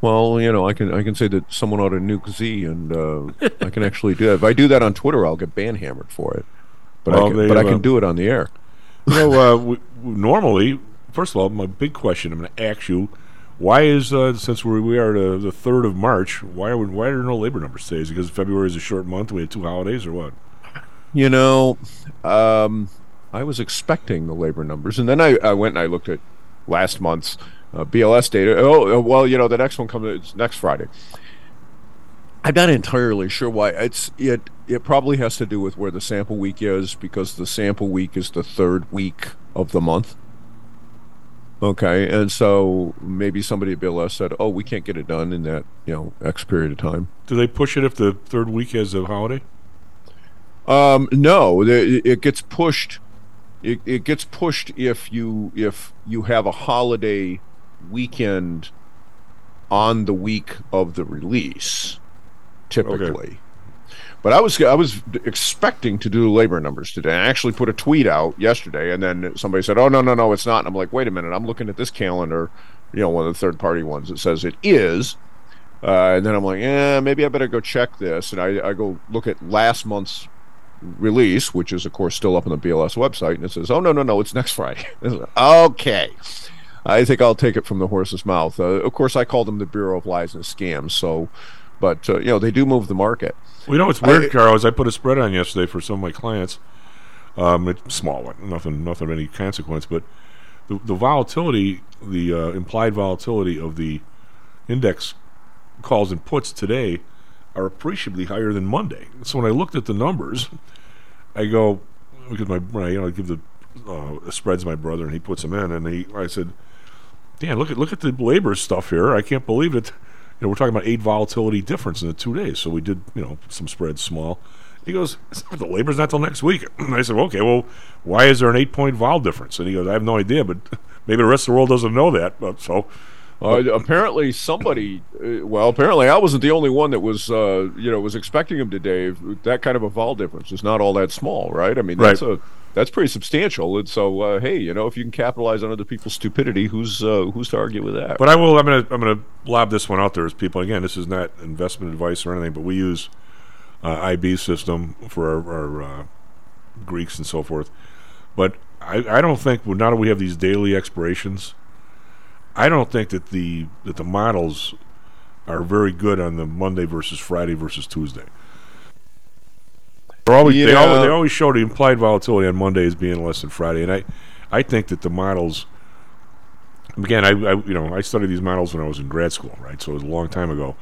Well, you know, I can I can say that someone ought to nuke Z, and uh, I can actually do that. If I do that on Twitter, I'll get ban hammered for it. But Well, I can, they but I can do it on the air. You know, uh, we- normally, first of all, my big question I'm going to ask you: Why is uh, since we we are the, third of March? Why are we, why are there no labor numbers today? Is because February is a short month? We had two holidays, or what? You know, um, I was expecting the labor numbers, and then I, I went and I looked at last month's uh, BLS data. Oh, uh, well, you know, the next one comes next Friday. I'm not entirely sure why. It's it. It probably has to do with where the sample week is, because the sample week is the third week of the month. Okay, and so maybe somebody at BLS said, "Oh, we can't get it done in that you know X period of time." Do they push it if the third week has a holiday? Um, no, the, it gets pushed. It, it gets pushed if you if you have a holiday weekend on the week of the release, typically. But I was I was expecting to do labor numbers today. I actually put a tweet out yesterday, and then somebody said, "Oh no no no, it's not." And I'm like, "Wait a minute! I'm looking at this calendar, you know, one of the third party ones that says it is." Uh, and then I'm like, "Yeah, maybe I better go check this." And I, I go look at last month's release, which is of course still up on the BLS website, and it says, "Oh no, no, no, it's next Friday." okay, I think I'll take it from the horse's mouth. Uh, of course, I call them the Bureau of Lies and Scams. So, but uh, you know, they do move the market. Well, you know what's weird, Karl, is I put a spread on yesterday for some of my clients. Um, it's small one, nothing, nothing of any consequence. But the, the volatility, the uh, implied volatility of the index calls and puts today are appreciably higher than Monday. So when I looked at the numbers, I go because my you know I give the uh, spreads my brother and he puts them in, and he I said, Dan, look at look at the labor stuff here. I can't believe it. Know, we're talking about eight volatility difference in the two days. So we did you know some spreads small. He goes, the labor's not till next week. I said, okay, well, why is there an eight point vol difference? And he goes, I have no idea, but maybe the rest of the world doesn't know that. But so Uh, apparently, somebody. Uh, well, apparently, I wasn't the only one that was, uh, you know, was expecting him to. Dave, that kind of a vol difference is not all that small, right? I mean, that's Right. a that's pretty substantial. And so, uh, hey, you know, if you can capitalize on other people's stupidity, who's uh, who's to argue with that? But I will. I'm gonna. I'm gonna lob this one out there as people. Again, this is not investment advice or anything, but we use uh, IB system for our, our uh, Greeks and so forth. But I, I don't think now that we have these daily expirations, I don't think that the that the models are very good on the Monday versus Friday versus Tuesday. They're always, they, always, they always show the implied volatility on Monday as being less than Friday, and I, I think that the models again, I, I you know I studied these models when I was in grad school, right? So it was a long time ago,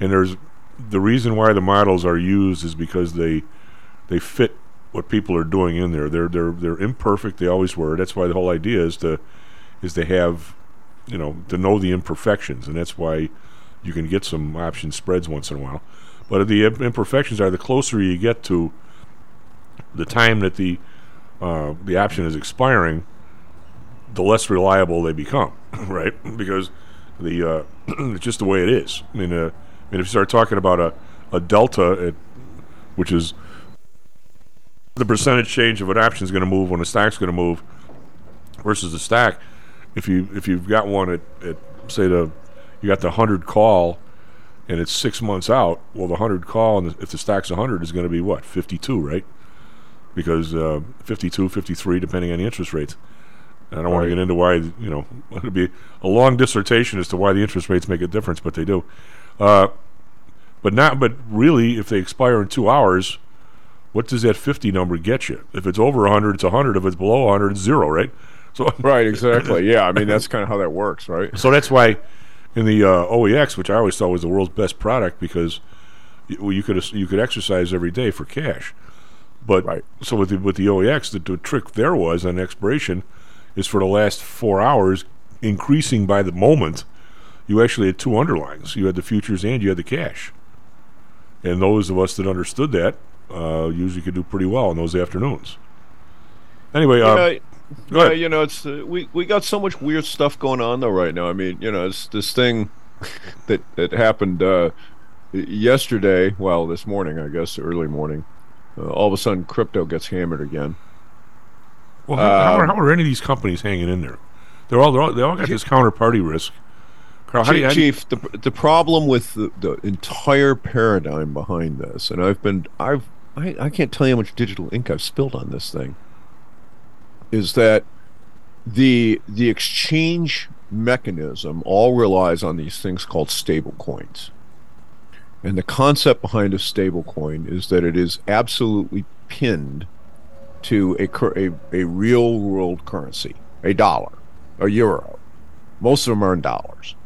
and there's the reason why the models are used is because they they fit what people are doing in there. They're they're they're imperfect. They always were. That's why the whole idea is to is to have you know to know the imperfections, and that's why you can get some option spreads once in a while. But the imperfections are the closer you get to the time that the uh, the option is expiring, the less reliable they become, right? Because the uh, it's just the way it is. I mean, uh, I mean, if you start talking about a a delta, at, which is the percentage change of an option is going to move when a stock's going to move versus the stack. If you if you've got one at, at say the you got the hundred call and it's six months out, well the hundred call and if the stack's hundred is going to be what fifty two, right? Because uh, 52, 53, depending on the interest rates. And I don't want to get into why you know it'd be a long dissertation as to why the interest rates make a difference, but they do. Uh, but not, but really, if they expire in two hours, what does that 50 number get you? If it's over 100, it's 100. If it's below 100, it's zero, right? So right, exactly. Yeah, I mean that's kind of how that works, right? So that's why in the uh, OEX, which I always thought was the world's best product because y- well, you could you could exercise every day for cash. But so with the with the OEX, the, the trick there was on expiration is for the last four hours, increasing by the moment. You actually had two underlines. You had the futures and you had the cash. And those of us that understood that uh, usually could do pretty well in those afternoons. Anyway, uh, go yeah, you know, it's uh, we we got so much weird stuff going on though right now. I mean, you know, it's this thing that that happened uh, yesterday. Well, this morning, I guess, early morning. Uh, all of a sudden, crypto gets hammered again. Well, how, how, are, Um, how are any of these companies hanging in there? They're all, they're all they all got this counterparty risk. Karl, how do you, do you- Chief, the the problem with the, the entire paradigm behind this, and I've been I've I, I can't tell you how much digital ink I've spilled on this thing, is that the the exchange mechanism all relies on these things called stable coins. And the concept behind a stable coin is that it is absolutely pinned to a, a, a real world currency, a dollar, a euro. Most of them are in dollars.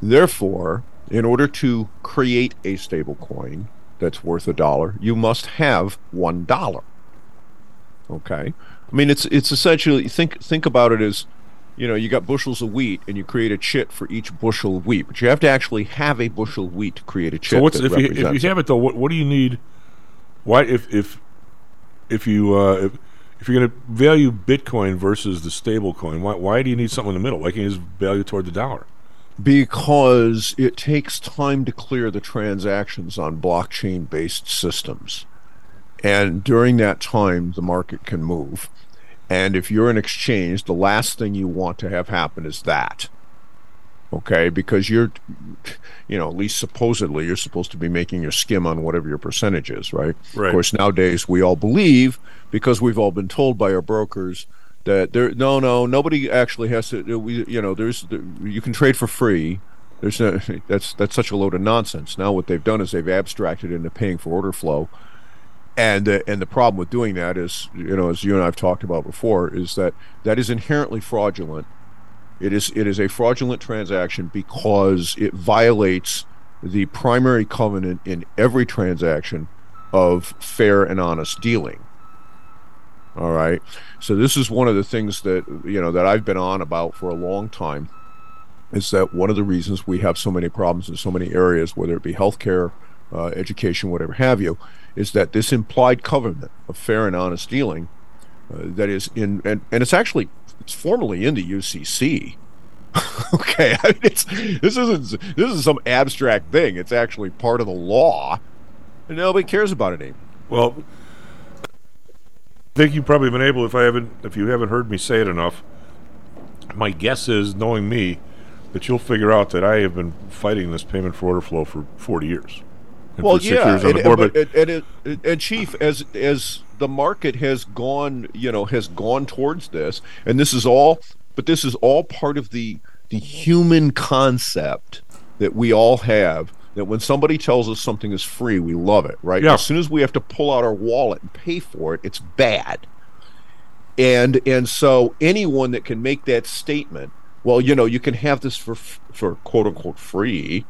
Therefore, in order to create a stable coin that's worth a dollar, you must have one dollar. Okay? I mean it's it's essentially think think about it as you know, you got bushels of wheat and you create a chit for each bushel of wheat, but you have to actually have a bushel of wheat to create a chit. so what's if you, if you have it though? What, what do you need? Why if if if you uh, if, if you're going to value Bitcoin versus the stable coin, why why do you need something in the middle? Why can't you just value toward the dollar? because it takes time to clear the transactions on blockchain based systems. And during that time, the market can move. And if you're an exchange, the last thing you want to have happen is that. Okay, because you're, you know, at least supposedly you're supposed to be making your skim on whatever your percentage is, right? Right. Of course, nowadays we all believe because we've all been told by our brokers that there, no, no, nobody actually has to. We, you know, there's you can trade for free. There's no, that's that's such a load of nonsense. Now what they've done is they've abstracted into paying for order flow, and uh, and the problem with doing that is, you know, as you and I've talked about before, is that that is inherently fraudulent. It is it is a fraudulent transaction because it violates the primary covenant in every transaction of fair and honest dealing. All right. So this is one of the things that you know that I've been on about for a long time is that one of the reasons we have so many problems in so many areas, whether it be healthcare, uh, education, whatever have you, is that this implied covenant of fair and honest dealing uh, that is in and, and it's actually it's formally in the UCC. okay, I mean, it's this isn't this is some abstract thing. It's actually part of the law, and nobody cares about it anymore. Well, I think you've probably been able, if I haven't, if you haven't heard me say it enough. My guess is, knowing me, that you'll figure out that I have been fighting this payment for order flow for 40 years. And well, yeah, and, board, and, but- and, and, and chief, as as the market has gone, you know, has gone towards this, and this is all, but this is all part of the the human concept that we all have. That when somebody tells us something is free, we love it, right? Yeah. As soon as we have to pull out our wallet and pay for it, it's bad. And and so anyone that can make that statement, well, you know, you can have this for for quote unquote free.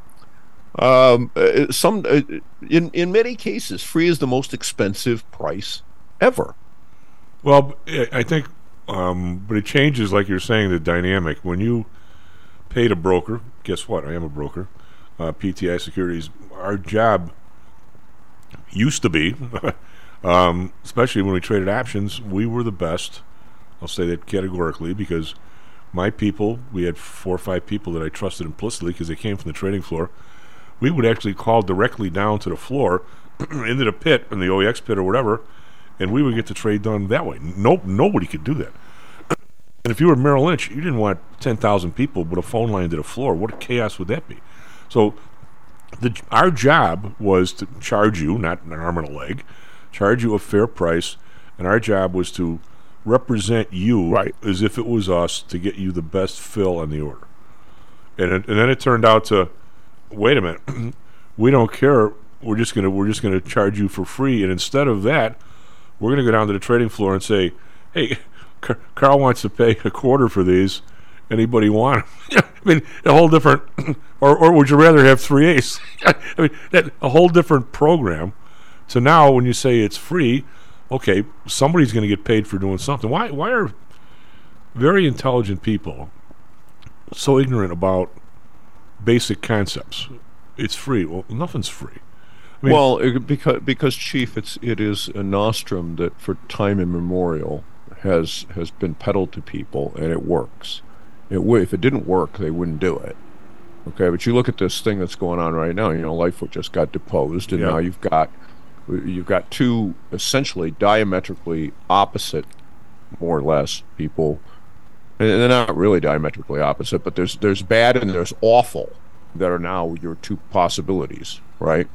Um, uh, some uh, in in many cases, free is the most expensive price ever. Well, I think, um, but it changes, like you're saying, the dynamic. When you paid a broker, guess what? I am a broker. Uh, PTI Securities. Our job used to be, um, especially when we traded options, we were the best. I'll say that categorically because my people, we had four or five people that I trusted implicitly because they came from the trading floor. We would actually call directly down to the floor, into the pit, in the OEX pit or whatever, and we would get the trade done that way. No, nobody could do that. And if you were Merrill Lynch, you didn't want 10,000 people with a phone line to the floor. What a chaos would that be? So the, our job was to charge you, not an arm and a leg, charge you a fair price, and our job was to represent you right. as if it was us to get you the best fill on the order. And, it, and then it turned out to, wait a minute, we don't care. We're just gonna we're just gonna charge you for free, and instead of that, we're gonna go down to the trading floor and say, hey, Car- Carl wants to pay a quarter for these. Anybody want them? I mean, a whole different, or, or would you rather have three eighths? I mean, that, a whole different program. So now, when you say it's free, okay, somebody's going to get paid for doing something. Why? Why are very intelligent people so ignorant about basic concepts? It's free. Well, nothing's free. I mean- well, it, because because chief, it's it is a nostrum that for time immemorial has has been peddled to people, and it works. It if it didn't work, they wouldn't do it. Okay, but you look at this thing that's going on right now. You know, Lightfoot just got deposed, and Yeah. now you've got you've got two essentially diametrically opposite, more or less, people. And they're not really diametrically opposite, but there's there's bad and there's awful that are now your two possibilities, right?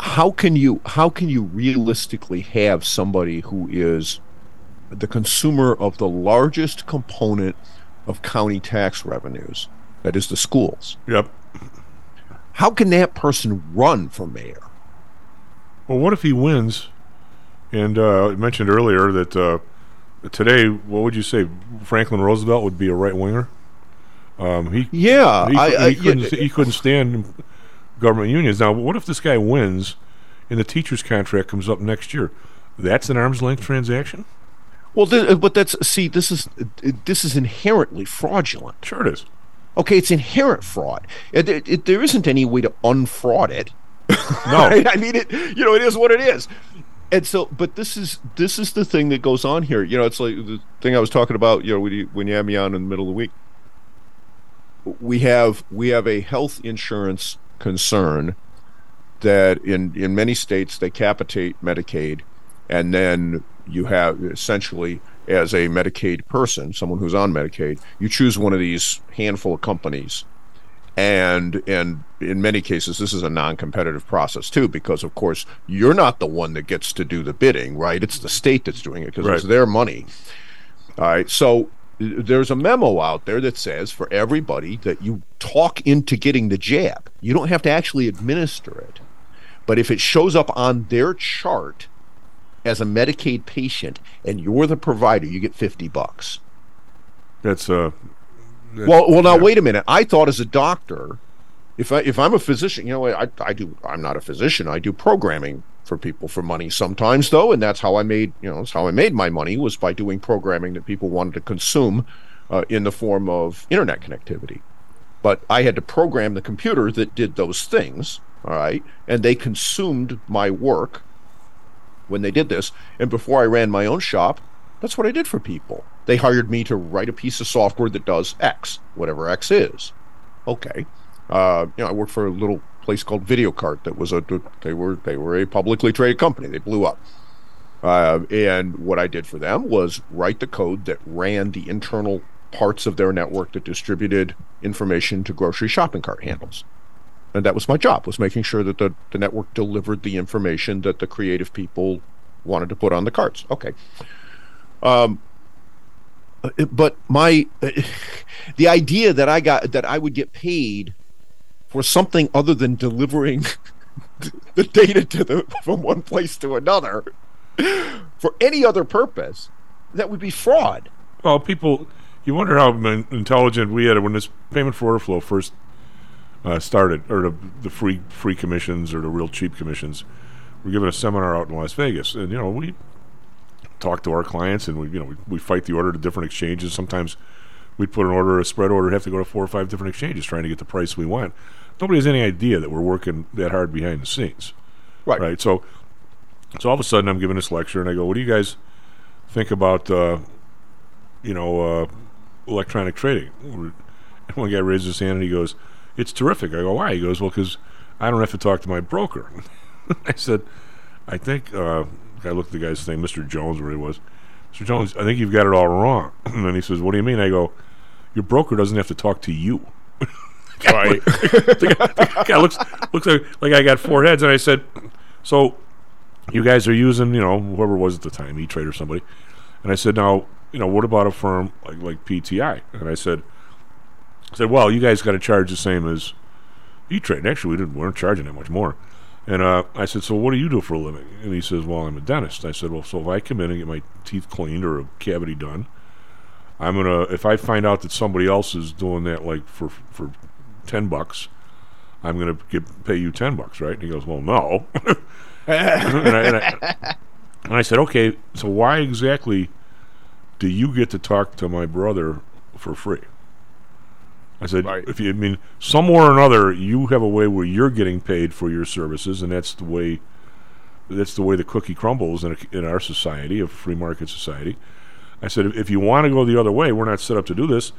How can you how can you realistically have somebody who is the consumer of the largest component of county tax revenues, that is the schools? Yep. How can that person run for mayor? Well, what if he wins? And uh, I mentioned earlier that uh, today, what would you say? Franklin Roosevelt would be a right winger. Um, he Yeah, he, I- cou- I- couldn't yeah. he couldn't stand government unions. Now, what if this guy wins, and the teacher's contract comes up next year? That's an arm's length transaction. Well, th- but that's see, this is this is inherently fraudulent. Sure, it is. Okay, it's inherent fraud. It, it, it- there isn't any way to unfraud it. No. I mean, it. You know, it is what it is. And so, but this is this is the thing that goes on here. You know, it's like the thing I was talking about. You know, when you, when you had me on in the middle of the week, we have we have a health insurance concern that in in many states they capitate Medicaid, and then you have essentially as a Medicaid person, someone who's on Medicaid, you choose one of these handful of companies, and and in many cases this is a non-competitive process too, because of course you're not the one that gets to do the bidding, right? It's the state that's doing it because it's their money. All right, so there's a memo out there that says for everybody that you talk into getting the jab, you don't have to actually administer it. But if it shows up on their chart as a Medicaid patient and you're the provider, you get 50 bucks. That's uh. Well, well, now yeah. wait a minute. I thought as a doctor, if I if I'm a physician, you know, I I do. I'm not a physician. I do programming for people for money sometimes, though, and that's how I made you know that's how I made my money was by doing programming that people wanted to consume uh, in the form of internet connectivity. But I had to program the computer that did those things. All right, and they consumed my work when they did this. And before I ran my own shop, that's what I did for people. They hired me to write a piece of software that does X, whatever X is. Okay. Uh, you know, I worked for a little place called VideoCart that was a they were they were a publicly traded company. They blew up. Uh, and what I did for them was write the code that ran the internal parts of their network that distributed information to grocery shopping cart handles. And that was my job, was making sure that the, the network delivered the information that the creative people wanted to put on the carts. Okay. Um, but my the idea that I got that I would get paid for something other than delivering the data to the from one place to another for any other purpose that would be fraud. Well, people, you wonder how intelligent we had when this payment for order flow first uh, started, or the, the free free commissions or the real cheap commissions. We're giving a seminar out in Las Vegas, and you know we talk to our clients, and we you know we, we fight the order to different exchanges. Sometimes we'd put an order, a spread order, have to go to four or five different exchanges trying to get the price we want. Nobody has any idea that we're working that hard behind the scenes. Right. Right. So, so all of a sudden, I'm giving this lecture, and I go, "What do you guys think about, uh, you know, uh, electronic trading?" And one guy raises his hand and he goes, "It's terrific." I go, "Why?" He goes, "Well, because I don't have to talk to my broker." I said, "I think." Uh, I looked at the guy's name, Mr. Jones, where he was. Mr. Jones, I think you've got it all wrong. and then he says, "What do you mean?" I go, "Your broker doesn't have to talk to you." Right. the guy, the guy looks looks like, like I got four heads, and I said, "So, you guys are using, you know, whoever it was at the time, E Trade or somebody?" And I said, "Now, you know, what about a firm like like PTI?" And I said, I said, "Well, you guys got to charge the same as E Trade. Actually, we didn't we weren't charging that much more." And uh, I said, "So what do you do for a living?" And he says, "Well, I'm a dentist." I said, "Well, so if I come in and get my teeth cleaned or a cavity done, I'm gonna if I find out that somebody else is doing that like for for ten bucks, I'm gonna get, pay you ten bucks, right?" And he goes, "Well, no." and, I, and, I, and I said, "Okay, so why exactly do you get to talk to my brother for free?" I said, "If you I mean somewhere or another, you have a way where you're getting paid for your services, and that's the way." That's the way the cookie crumbles in, a, in our society, a free market society. I said, if you want to go the other way, we're not set up to do this.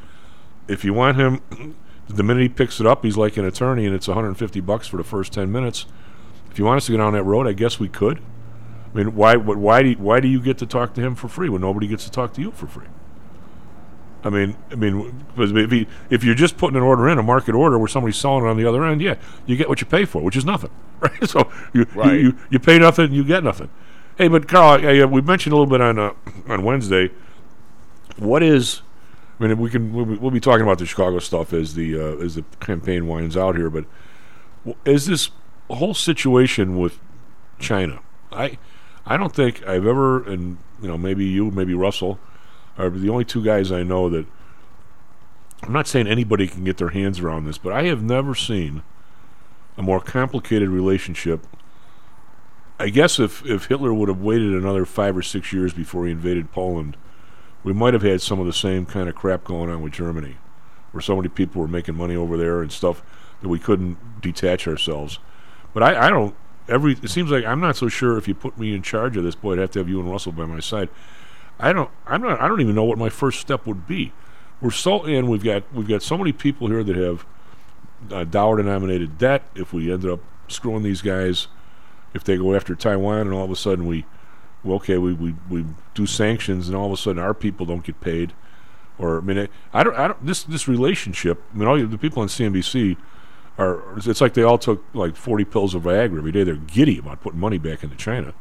If you want him, the minute he picks it up, he's like an attorney, and it's 150 bucks for the first 10 minutes. If you want us to go down that road, I guess we could. I mean, why? What, why do? You, why do you get to talk to him for free when nobody gets to talk to you for free? I mean, I mean, because if, he, if you're just putting an order in a market order where somebody's selling it on the other end, yeah, you get what you pay for, which is nothing, right? So you Right. you, you, you pay nothing, you get nothing. Hey, but Carl, I, I, we mentioned a little bit on uh, on Wednesday. What is? I mean, we can we'll, be- we'll be talking about the Chicago stuff as the uh, as the campaign winds out here, but is this whole situation with China? I I don't think I've ever, and you know, maybe you, maybe Russell, are the only two guys I know that. I'm not saying anybody can get their hands around this, but I have never seen a more complicated relationship. I guess if, if Hitler would have waited another five or six years before he invaded Poland, we might have had some of the same kind of crap going on with Germany, where so many people were making money over there and stuff that we couldn't detach ourselves. But I, I don't. Every it seems like I'm not so sure if you put me in charge of this, boy, I'd have to have you and Russell by my side. I don't. I'm not. I don't even know what my first step would be. We're so in. We've got we've got so many people here that have uh, dollar-denominated debt. If we ended up screwing these guys, if they go after Taiwan, and all of a sudden we, well, okay, we, we we do sanctions, and all of a sudden our people don't get paid, or I mean, I, don't. I don't. This this relationship. I mean, all the people on CNBC are. It's like they all took like 40 pills of Viagra every day. They're giddy about putting money back into China.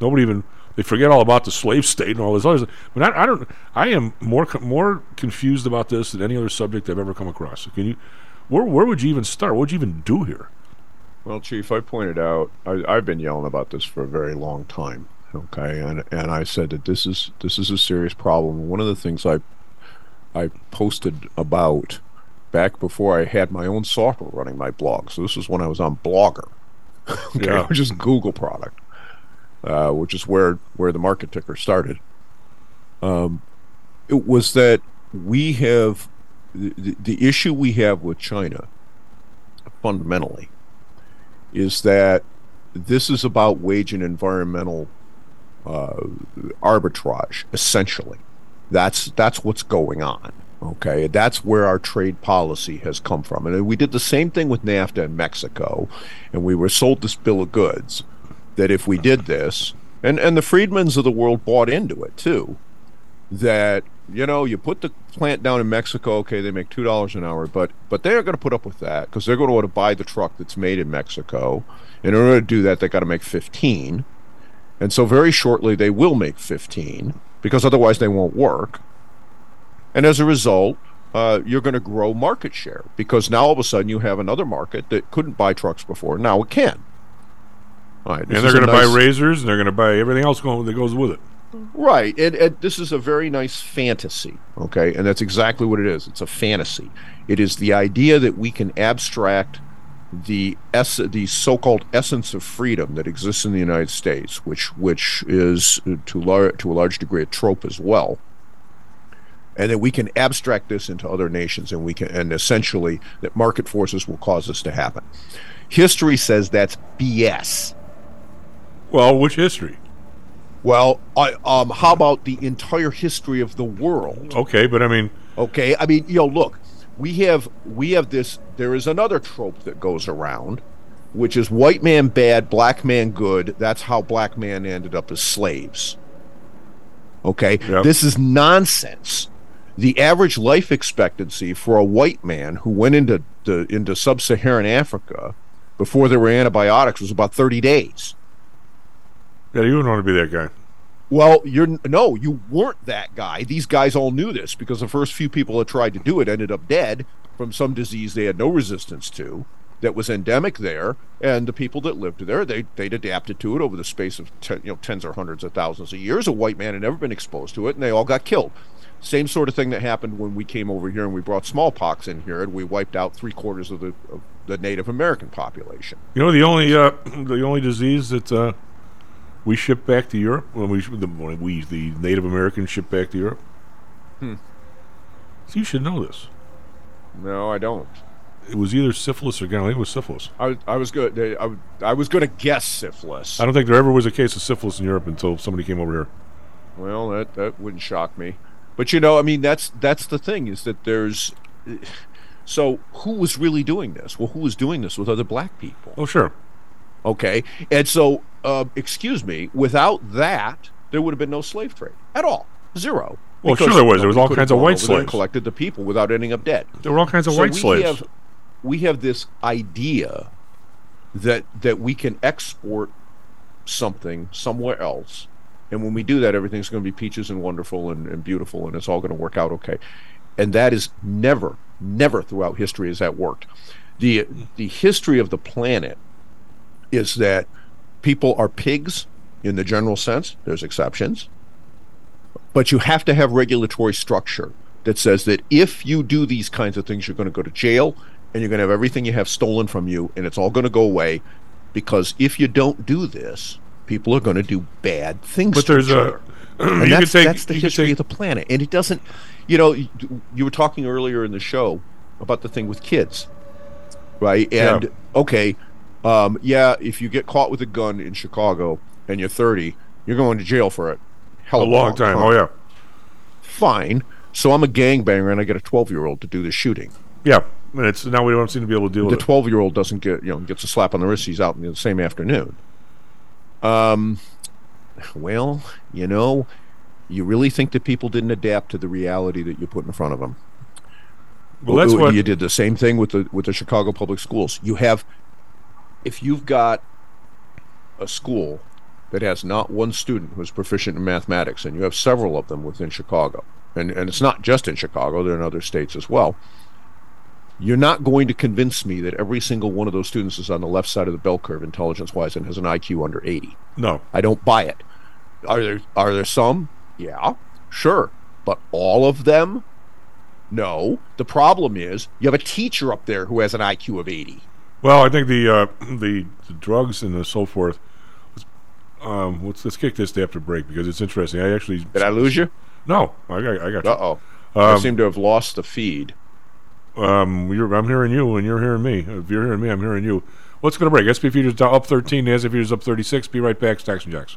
Nobody even they forget all about the slave state and all this other. But I, I don't. I am more more confused about this than any other subject I've ever come across. Can you? Where where would you even start? What would you even do here? Well, Chief, I pointed out I, I've been yelling about this for a very long time. Okay, and and I said that this is this is a serious problem. One of the things I I posted about back before I had my own software running my blog. So this is when I was on Blogger, okay, Yeah. which is Google product, uh, which is where where the market ticker started. Um, it was that we have the, the, issue we have with China fundamentally is that this is about wage and environmental uh, arbitrage essentially. That's that's what's going on okay? That's where our trade policy has come from. And we did the same thing with NAFTA in Mexico and we were sold this bill of goods that if we did this and and the Friedmans of the world bought into it too that you know you put the plant down in Mexico okay they make two dollars an hour but but they're going to put up with that because they're going to want to buy the truck that's made in Mexico. In order to do that they got to make 15 and so very shortly they will make 15 because otherwise they won't work. And as a result uh, you're going to grow market share because now all of a sudden you have another market that couldn't buy trucks before. Now it can all right, and they're going to buy razors, and they're going to buy everything else going, that goes with it. Right, and, and this is a very nice fantasy, okay, and that's exactly what it is. It's a fantasy. It is the idea that we can abstract the ess- the so-called essence of freedom that exists in the United States, which which is uh, to lar- to a large degree a trope as well, and that we can abstract this into other nations, and we can and essentially that market forces will cause this to happen. History says that's BS. Well, which history? Well, I, um, how about the entire history of the world? Okay, but I mean, Okay, I mean, you know, look, we have we have this. There is another trope that goes around, which is white man bad, black man good. That's how black man ended up as slaves. Okay, this is nonsense. The average life expectancy for a white man who went into the, into sub-Saharan Africa before there were antibiotics was about thirty days. Yeah, you wouldn't want to be that guy. Well, you're no, you weren't that guy. These guys all knew this because the first few people that tried to do it ended up dead from some disease they had no resistance to that was endemic there, and the people that lived there they they'd adapted to it over the space of ten, you know tens or hundreds of thousands of years. A white man had never been exposed to it, and they all got killed. Same sort of thing that happened when we came over here and we brought smallpox in here, and we wiped out three quarters of the of the Native American population. You know, the only uh, the only disease that uh, we ship back to Europe when we the, when we the Native Americans ship back to Europe. Hmm. So you should know this. No, I don't. It was either syphilis or gonorrhea. It was syphilis. I, I was good. I, I was going to guess syphilis. I don't think there ever was a case of syphilis in Europe until somebody came over here. Well, that that wouldn't shock me. But you know, I mean, that's that's the thing is that there's. So who was really doing this? Well, who was doing this with other black people? Oh, sure. Okay, and so uh, excuse me, without that, there would have been no slave trade at all, zero. Well, Because, sure there was. There was all kinds of white slaves. collected the people without ending up dead. There were all kinds of So white we slaves. Have, we have this idea that that we can export something somewhere else, and when we do that, everything's going to be peaches and wonderful and, and beautiful, and it's all going to work out okay. And that is never, never throughout history has that worked. the The history of the planet is that people are pigs in the general sense. There's exceptions, but you have to have regulatory structure that says that if you do these kinds of things, you're going to go to jail and you're going to have everything you have stolen from you, and it's all going to go away. Because if you don't do this, people are going to do bad things. But to there's a- and could that's, take- that's the history take- of the planet, and it doesn't. You know, you, were talking earlier in the show about the thing with kids, right? Yeah. And okay, um, yeah, if you get caught with a gun in Chicago and you're 30, you're going to jail for it. Hell A of long time. Oh, yeah. Fine. So I'm a gangbanger and I get a 12 year old to do the shooting. Yeah, and it's now we don't seem to be able to deal The with it. 12 year old doesn't get, you know, gets a slap on the wrist. He's out in the same afternoon. Um, well, you know, you really think that people didn't adapt to the reality that you put in front of them? Well, that's what- you did the same thing with the with the Chicago public schools. You have, if you've got a school that has not one student who's proficient in mathematics, and you have several of them within Chicago, and and it's not just in Chicago; they're in other states as well. You're not going to convince me that every single one of those students is on the left side of the bell curve intelligence wise and has an IQ under 80. No. I don't buy it. Are there are there some? Yeah, sure. But all of them? No. The problem is you have a teacher up there who has an IQ of 80. Well, I think the uh, the, the drugs and the so forth. Um, let's let's kick this after break because it's interesting. I actually Did I lose you? No, I got I got you. Uh oh. I Um, seem to have lost the feed. Um, you're, I'm hearing you, and you're hearing me. If you're hearing me, I'm hearing you. Let's go to break. SP futures up 13, NASDAQ futures up 36. Be right back. Stocks and Jocks.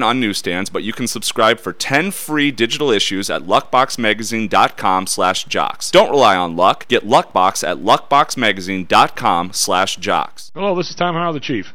on newsstands, but you can subscribe for 10 free digital issues at luckboxmagazine.com slash jocks. Don't rely on luck. Get Luckbox at luckboxmagazine.com slash jocks. Hello, this is Tom Howe, the Chief.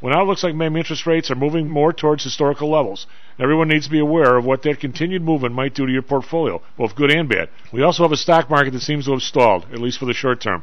Well, now it looks like maybe interest rates are moving more towards historical levels. Everyone needs to be aware of what that continued movement might do to your portfolio, both good and bad. We also have a stock market that seems to have stalled, at least for the short term.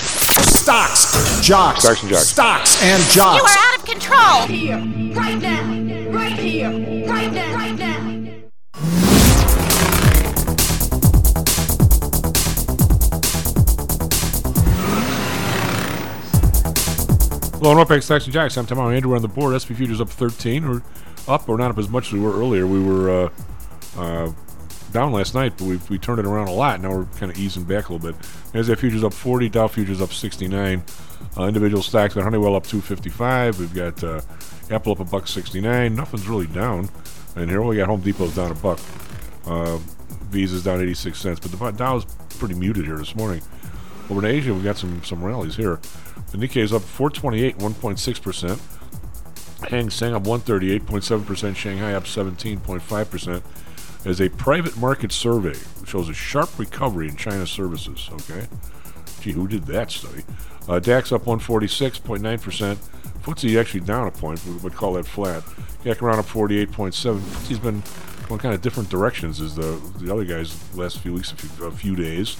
Stocks, jocks, Stocks and jocks. stocks and You are out of control! Here, right now, right here, right now, right now. Hello, and welcome Stocks and Jocks. I'm Tom Howe. Andrew on the board. SP futures up 13, or up, or not up as much as we were earlier. We were uh, uh, down last night, but we we turned it around a lot. Now we're kind of easing back a little bit. NASDAQ futures up 40, Dow futures up 69. Uh, individual stocks got Honeywell up 255. We've got uh, Apple up a buck 69. Nothing's really down. And here we got Home Depot's down a buck. Uh, Visa's down 86 cents, but the Dow's pretty muted here this morning. Over in Asia, we got some some rallies here. The Nikkei is up 428, 1.6%. Hang Seng up 138.7%. Shanghai up 17.5%. As a private market survey shows a sharp recovery in China services. Okay. Gee, who did that study? Uh, DAX up 146.9%. FTSE actually down a point. We would call that flat. CAC around up 48.7. FTSE's been going kind of different directions as the the other guys the last few weeks, a few, a few days.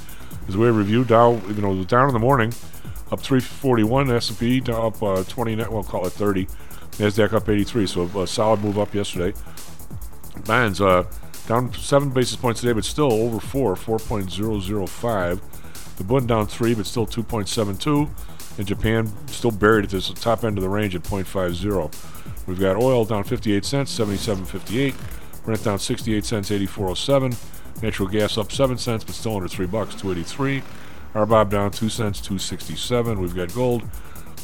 As we review, Dow, it was down in the morning, up 341. S&P up uh, 29. We'll call it 30. Nasdaq up 83. So a solid move up yesterday. Bonds uh, down seven basis points today, but still over four, 4.005. The Bund down three, but still 2.72. and Japan still buried at this top end of the range at 0.50. We've got oil down 58 cents, 77.58. Brent down 68 cents, 84.07. Natural gas up 7 cents, but still under 3 bucks, 283. RBOB down 2 cents, 267. We've got gold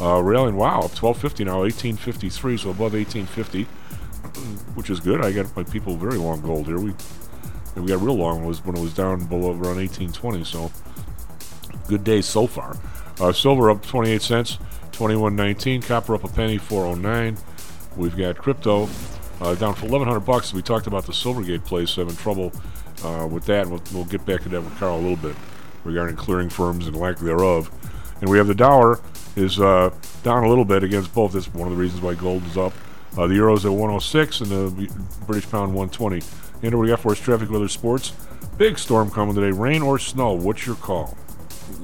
uh, railing, wow, up 1250 now, 1853, so above 1850, which is good. I got my people very long gold here. We we got real long was when it was down below around 1820, so good day so far. Uh, silver up 28 cents, 21.19. Copper up a penny, 409. We've got crypto uh, down for 1100 bucks. We talked about the Silvergate place having trouble uh, with that. We'll, we'll get back to that with Carl a little bit regarding clearing firms and lack thereof. And we have the dollar is uh, down a little bit against both. That's one of the reasons why gold is up. Uh, the euro's at 106 and the British pound 120. And we got for us traffic, weather, sports. Big storm coming today. Rain or snow? What's your call?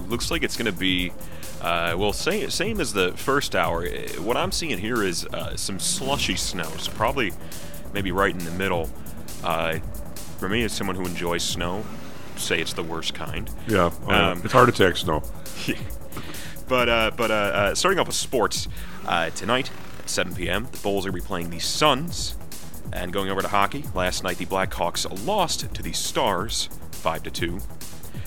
Looks like it's going to be. Uh, well, same, same as the first hour. Uh, What I'm seeing here is uh, some slushy snow, so probably maybe right in the middle. Uh, for me, as someone who enjoys snow, say it's the worst kind. Yeah, uh, it's heart attack snow. But uh, but uh, uh, starting off with sports uh, tonight at 7 p.m. The Bulls are going to be playing the Suns, and going over to hockey. Last night the Blackhawks lost to the Stars, five to two.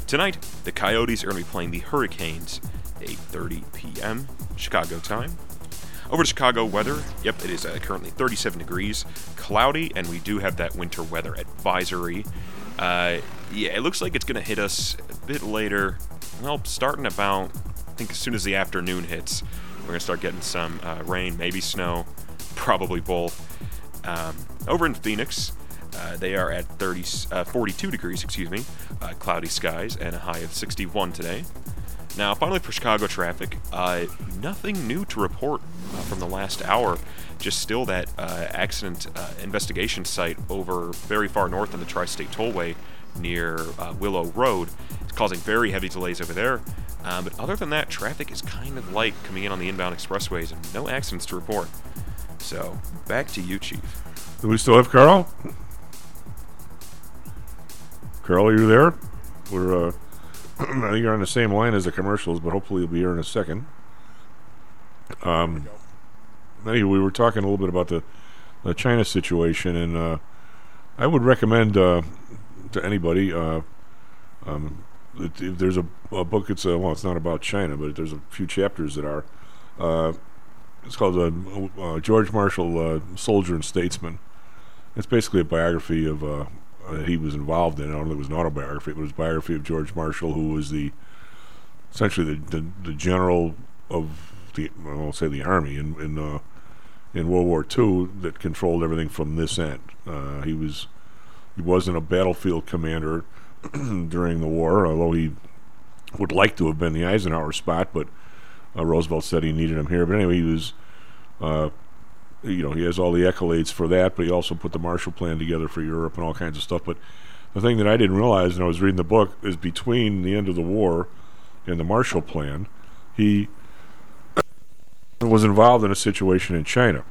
Tonight the Coyotes are going to be playing the Hurricanes, 8:30 p.m. Chicago time. Over to Chicago weather. Yep, it is uh, currently 37 degrees, cloudy, and we do have that winter weather advisory. Uh, yeah, it looks like it's going to hit us a bit later. Well, starting about, I think as soon as the afternoon hits, we're going to start getting some uh, rain, maybe snow, probably both. Um, over in Phoenix, uh, they are at 30, uh, 42 degrees, excuse me, uh, cloudy skies, and a high of 61 today. Now, finally for Chicago traffic, uh, nothing new to report uh, from the last hour. Just still that accident investigation site over very far north on the Tri-State Tollway near Willow Road. It's causing very heavy delays over there. Uh, but other than that, traffic is kind of light coming in on the inbound expressways, and no accidents to report. So back to you, Chief. Do we still have Carl? Carl, are you there? We're, uh, I think you're on the same line as the commercials, but hopefully you'll be here in a second. Um, anyway, we were talking a little bit about the, the China situation, and uh, I would recommend uh, to anybody. Uh, um, that if there's a, a book. It's a, well, it's not about China, but there's a few chapters that are. Uh, it's called uh, uh, George Marshall, uh, Soldier and Statesman. It's basically a biography of uh, that he was involved in. I don't know if it was an autobiography, but it was a biography of George Marshall, who was the essentially the the, the general of the I won't say the army in in uh, in World War II that controlled everything from this end. Uh, he was he wasn't a battlefield commander during the war, although he would like to have been the Eisenhower spot, but uh, Roosevelt said he needed him here. But anyway, he was, uh, you know, he has all the accolades for that, but he also put the Marshall Plan together for Europe and all kinds of stuff. But the thing that I didn't realize, and I was reading the book, is between the end of the war and the Marshall Plan, he was involved in a situation in China.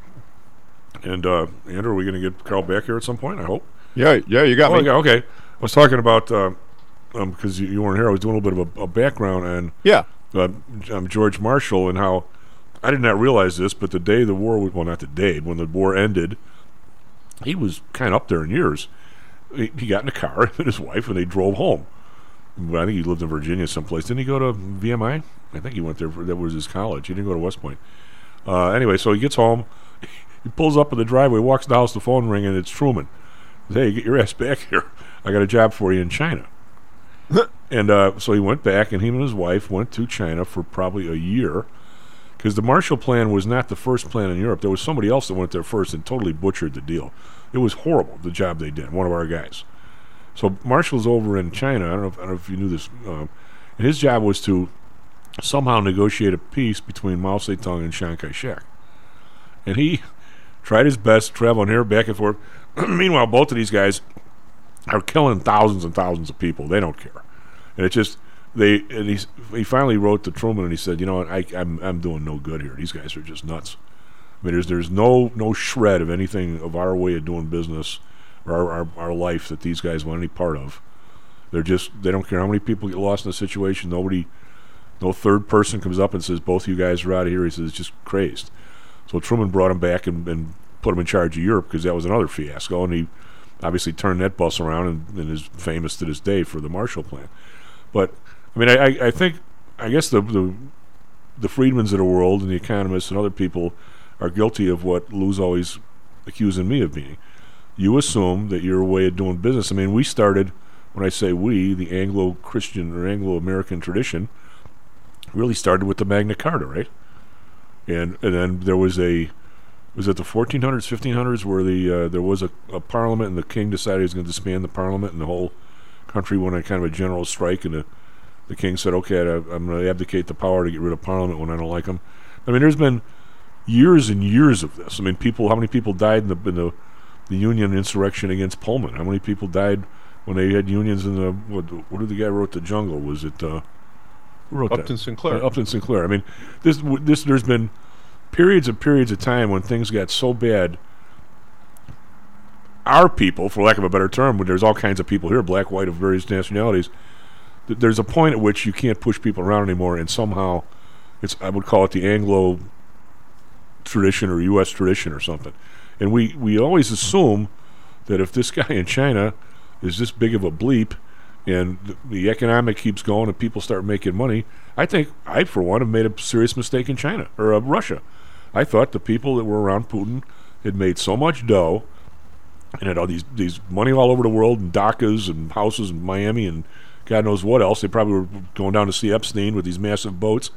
And uh, Andrew, are we going to get Carl back here at some point? I hope. Yeah, yeah, you got oh, me. okay. I was talking about because um, you, you weren't here. I was doing a little bit of a, a background on yeah uh, um, George Marshall and how I did not realize this, but the day the war was well, not the day when the war ended, he was kind of up there in years. He, he got in a car with his wife and they drove home. But I think he lived in Virginia someplace. Didn't he go to VMI? I think he went there. For, that was his college. He didn't go to West Point. Uh, anyway, so he gets home. He pulls up in the driveway, walks to the house, the phone ring, and it's Truman. Hey, get your ass back here. I got a job for you in China. and uh, so he went back, and he and his wife went to China for probably a year. Because the Marshall Plan was not the first plan in Europe. There was somebody else that went there first and totally butchered the deal. It was horrible, the job they did, one of our guys. So Marshall's over in China. I don't know if, I don't know if you knew this. Um, and his job was to somehow negotiate a peace between Mao Zedong and Chiang Kai-shek. And he tried his best, traveling here back and forth. Meanwhile, both of these guys are killing thousands and thousands of people. They don't care, and it just they. And he he finally wrote to Truman and he said, you know I, I'm I'm doing no good here. These guys are just nuts. I mean, there's there's no no shred of anything of our way of doing business or our, our, our life that these guys want any part of. They're just they don't care how many people get lost in the situation. Nobody No third person comes up and says both you guys are out of here. He says it's just crazed. So Truman brought him back and, and put him in charge of Europe because that was another fiasco, and he obviously turned that bus around and, and is famous to this day for the Marshall Plan. But I mean, I, I, think I guess the, the the of the world and the economists and other people are guilty of what Lou's always accusing me of being. You assume that your way of doing business. I mean, we started when I say we, the Anglo-Christian or Anglo-American tradition really started with the Magna Carta, right? And and then there was a was it the 1400s, 1500s where the uh, there was a, a parliament and the king decided he was going to disband the parliament and the whole country went on kind of a general strike and the the king said, "Okay, I, I'm going to abdicate the power to get rid of parliament when I don't like them." I mean, there's been years and years of this. I mean, people. How many people died in the in the, the Union insurrection against Pullman? How many people died when they had unions in the what? What did the guy wrote the Jungle? Was it uh, who wrote Upton that? Sinclair. Uh, Upton Sinclair. I mean, this w- this there's been periods and periods of time when things got so bad. Our people, for lack of a better term, when there's all kinds of people here, black, white, of various nationalities, th- there's a point at which you can't push people around anymore, and somehow, it's I would call it the Anglo tradition or U.S. tradition or something. And we, we always assume that if this guy in China is this big of a bleep and the, the economic keeps going and people start making money, I think I, for one, have made a serious mistake in China or uh, Russia. I thought the people that were around Putin had made so much dough and had all these these money all over the world and dachas and houses in Miami and God knows what else. They probably were going down to see Epstein with these massive boats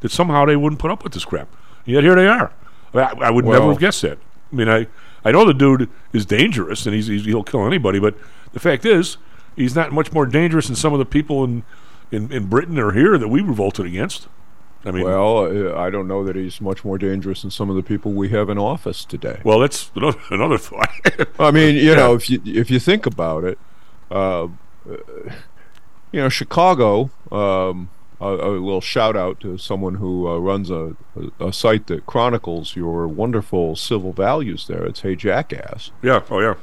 that somehow they wouldn't put up with this crap. And yet here they are. I, I would never have guessed that. I mean, I, I know the dude is dangerous and he's, he's he'll kill anybody, but the fact is, he's not much more dangerous than some of the people in, in, in Britain or here that we revolted against. I mean, well, uh, I don't know that he's much more dangerous than some of the people we have in office today. well, that's another, thought. I mean, you Yeah. know, if you if you think about it, uh, uh, you know, Chicago. Um, a, a little shout out to someone who uh, runs a, a, a site that chronicles your wonderful civil values there. It's Hey Jackass. Yeah. Oh yeah.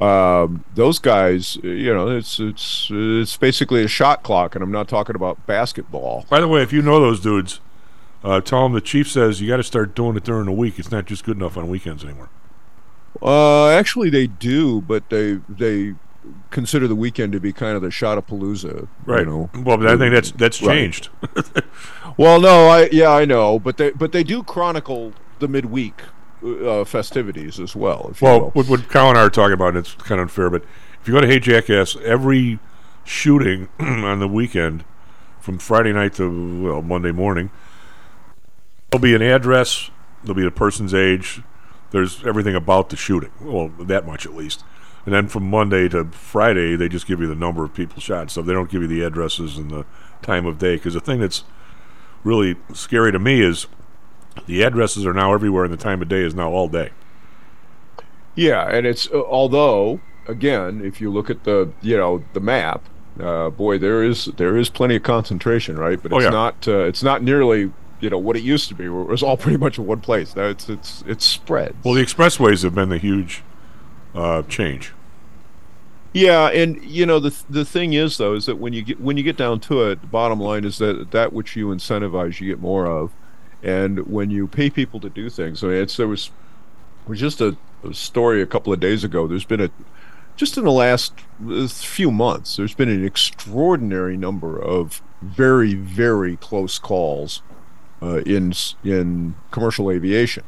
Um, those guys, you know, it's it's it's basically a shot clock, and I'm not talking about basketball. By the way, if you know those dudes, uh, tell them the chief says you got to start doing it during the week. It's not just good enough on weekends anymore. Uh, actually, they do, but they they consider the weekend to be kind of the Shotapalooza, Right. You know. Well, but I think that's that's Right. changed. Well, no, I yeah, I know, but they but they do chronicle the midweek uh, festivities as well. If Well, what, what Kyle and I are talking about, and it's kind of unfair, but if you go to Hey Jackass, every shooting on the weekend, from Friday night to well Monday morning, there'll be an address, there'll be the person's age, there's everything about the shooting. Well, that much at least. And then from Monday to Friday, they just give you the number of people shot. So they don't give you the addresses and the time of day. Because the thing that's really scary to me is the addresses are now everywhere, and the time of day is now all day. yeah, and it's uh, although again, if you look at the you know the map, uh, boy, there is there is plenty of concentration, right? But Oh, it's yeah. not uh, it's not nearly you know what it used to be, where it was all pretty much in one place. Now it's it's it's spread. Well, the expressways have been the huge uh, change. Yeah, and you know the the thing is though is that when you get when you get down to it, the bottom line is that that which you incentivize, you get more of, and when you pay people to do things, I mean, it's there was was just a, a story a couple of days ago. There's been a just in the last uh, few months, there's been an extraordinary number of very very close calls uh, in in commercial aviation.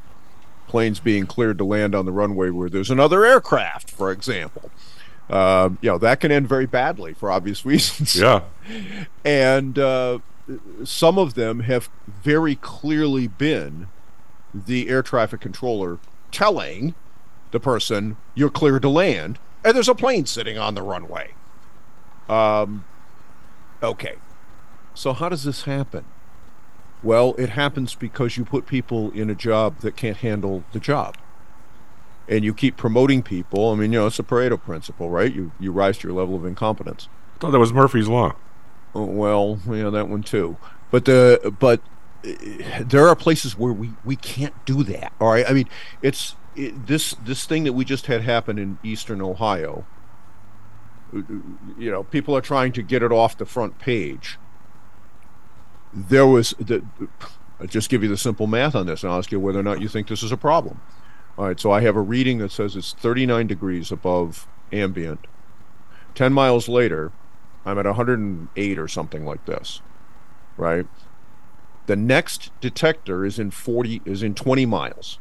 Planes being cleared to land on the runway where there's another aircraft, for example. Um, you know that can end very badly for obvious reasons. Yeah. and uh, some of them have very clearly been the air traffic controller telling the person you're cleared to land, and there's a plane sitting on the runway. Um, okay, so how does this happen? Well, it happens because you put people in a job that can't handle the job and you keep promoting people. I mean, you know, it's a Peter principle, right? You you rise to your level of incompetence. I thought that was Murphy's Law. Well, yeah, that one too. But the but uh, there are places where we we can't do that. All right, I mean, it's it, this this thing that we just had happen in Eastern Ohio. You know, people are trying to get it off the front page. there was the. I'll just give you the simple math on this and I'll ask you whether or not you think this is a problem. All right, so I have a reading that says it's 39 degrees above ambient. 10 miles later, I'm at 108 or something like this. Right? The next detector is in 40 is in 20 miles.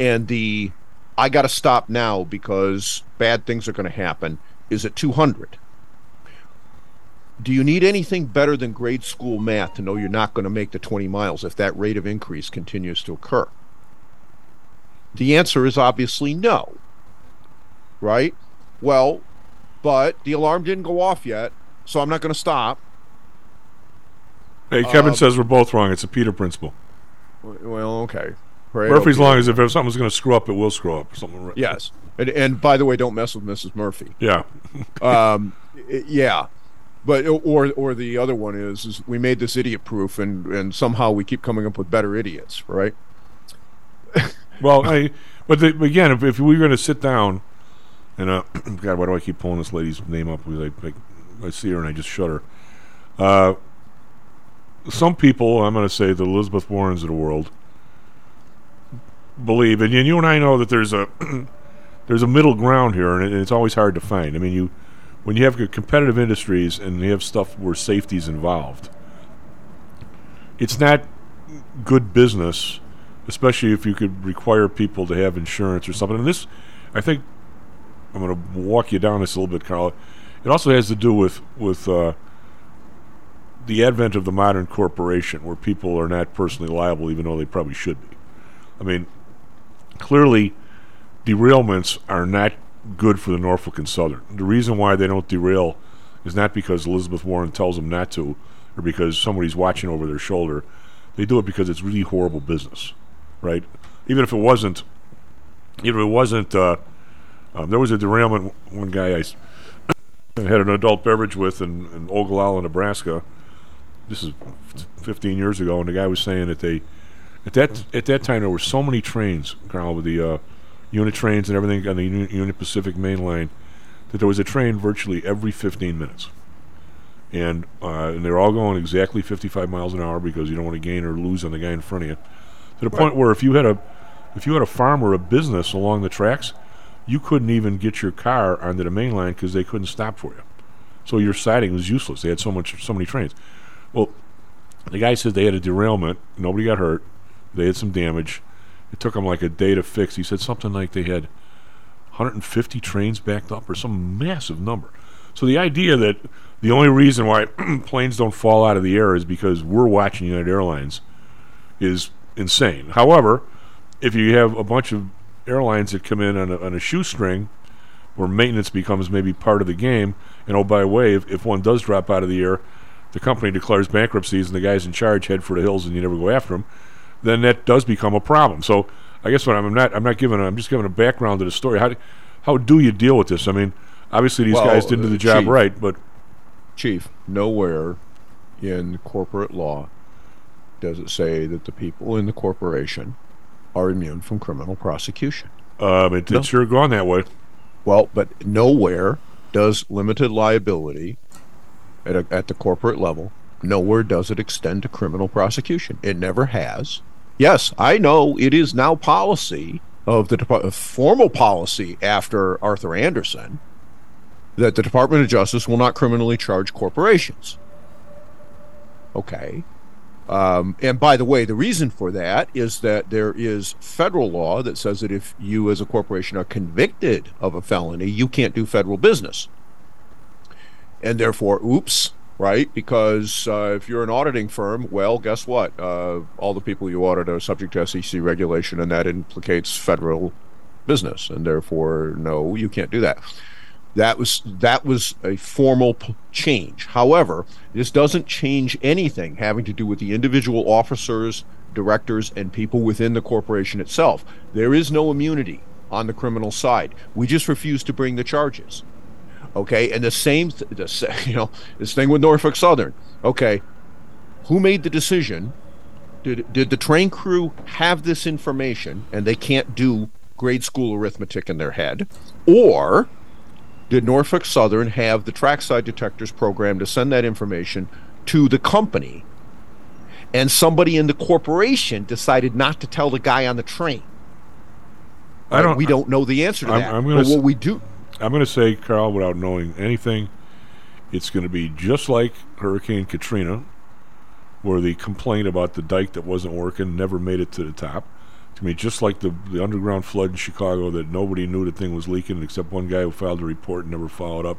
And the I got to stop now because bad things are going to happen is at 200. Do you need anything better than grade school math to know you're not going to make the 20 miles if that rate of increase continues to occur? The answer is obviously no. Right? Well, but the alarm didn't go off yet, so I'm not going to stop. Hey, Kevin Um, says we're both wrong. It's a Peter principle. Well, okay. Right, Murphy's long as if something's going to screw up, it will screw up. Something. right- Yes. And, and by the way, don't mess with Mrs. Murphy. Yeah. um, yeah. But or or the other one is is we made this idiot proof and and somehow we keep coming up with better idiots, right? Well, I, but the, again, if, if we were going to sit down, and uh, God, why do I keep pulling this lady's name up? Because I, I, I see her and I just shudder. Uh, some people, I'm going to say the Elizabeth Warrens of the world, believe, and you and I know that there's a there's a middle ground here, and it, it's always hard to find. I mean, you when you have competitive industries and you have stuff where safety's involved, it's not good business, especially if you could require people to have insurance or something. And this, I think, I'm going to walk you down this a little bit, Karl. It also has to do with with uh, the advent of the modern corporation, where people are not personally liable, even though they probably should be. I mean, clearly, derailments are not good for the Norfolk and Southern. The reason why they don't derail is not because Elizabeth Warren tells them not to, or because somebody's watching over their shoulder. They do it because it's really horrible business, right? Even if it wasn't, even if it wasn't, uh, um, there was a derailment. One guy I had an adult beverage with in, in Ogallala, Nebraska. This is 15 years ago, and the guy was saying that they, at that at that time, there were so many trains, Karl, with the uh, unit trains and everything on the Uni- Union Pacific main line, that there was a train virtually every 15 minutes, and uh, and they're all going exactly 55 miles an hour because you don't want to gain or lose on the guy in front of you, to the point where if you had a if you had a farm or a business along the tracks, you couldn't even get your car onto the main line because they couldn't stop for you. So your siding was useless. They had so much, so many trains. Well, the guy said they had a derailment. Nobody got hurt. They had some damage. It took them like a day to fix. He said something like they had 150 trains backed up or some massive number. So the idea that the only reason why planes don't fall out of the air is because we're watching United Airlines is insane. However, if you have a bunch of airlines that come in on a, on a shoestring where maintenance becomes maybe part of the game, and oh, by the way, if, if one does drop out of the air, the company declares bankruptcies and the guys in charge head for the hills and you never go after them, then that does become a problem. So I guess what I'm, I'm not I'm not giving a, I'm just giving a background to the story. How do, how do you deal with this? I mean, obviously these Well, guys didn't do the job Chief. right, but Chief, nowhere in corporate law does it say that the people in the corporation are immune from criminal prosecution. um, it, No. it's sure gone that way. Well, but nowhere does limited liability at, a, at the corporate level, nowhere does it extend to criminal prosecution. It never has. Yes, I know it is now policy of the Depart- formal policy after Arthur Andersen that the Department of Justice will not criminally charge corporations. Okay. Um, and by the way, the reason for that is that there is federal law that says that if you as a corporation are convicted of a felony, you can't do federal business. And therefore, oops, right? Because uh, if you're an auditing firm, well, guess what? Uh, all the people you audit are subject to SEC regulation, and that implicates federal business. And therefore, no, you can't do that. That was that was a formal p- change. However, this doesn't change anything having to do with the individual officers, directors, and people within the corporation itself. There is no immunity on the criminal side. We just refuse to bring the charges. Okay, and the same, th- the, you know, this thing with Norfolk Southern. Okay, who made the decision? Did did the train crew have this information and they can't do grade school arithmetic in their head, or did Norfolk Southern have the trackside detectors programmed to send that information to the company and somebody in the corporation decided not to tell the guy on the train. I don't. We don't know the answer to I'm, that. I'm gonna but s- what we do. I'm going to say, Karl, without knowing anything, it's going to be just like Hurricane Katrina, where the complaint about the dike that wasn't working never made it to the top. Me, just like the, the underground flood in Chicago that nobody knew the thing was leaking except one guy who filed a report and never followed up.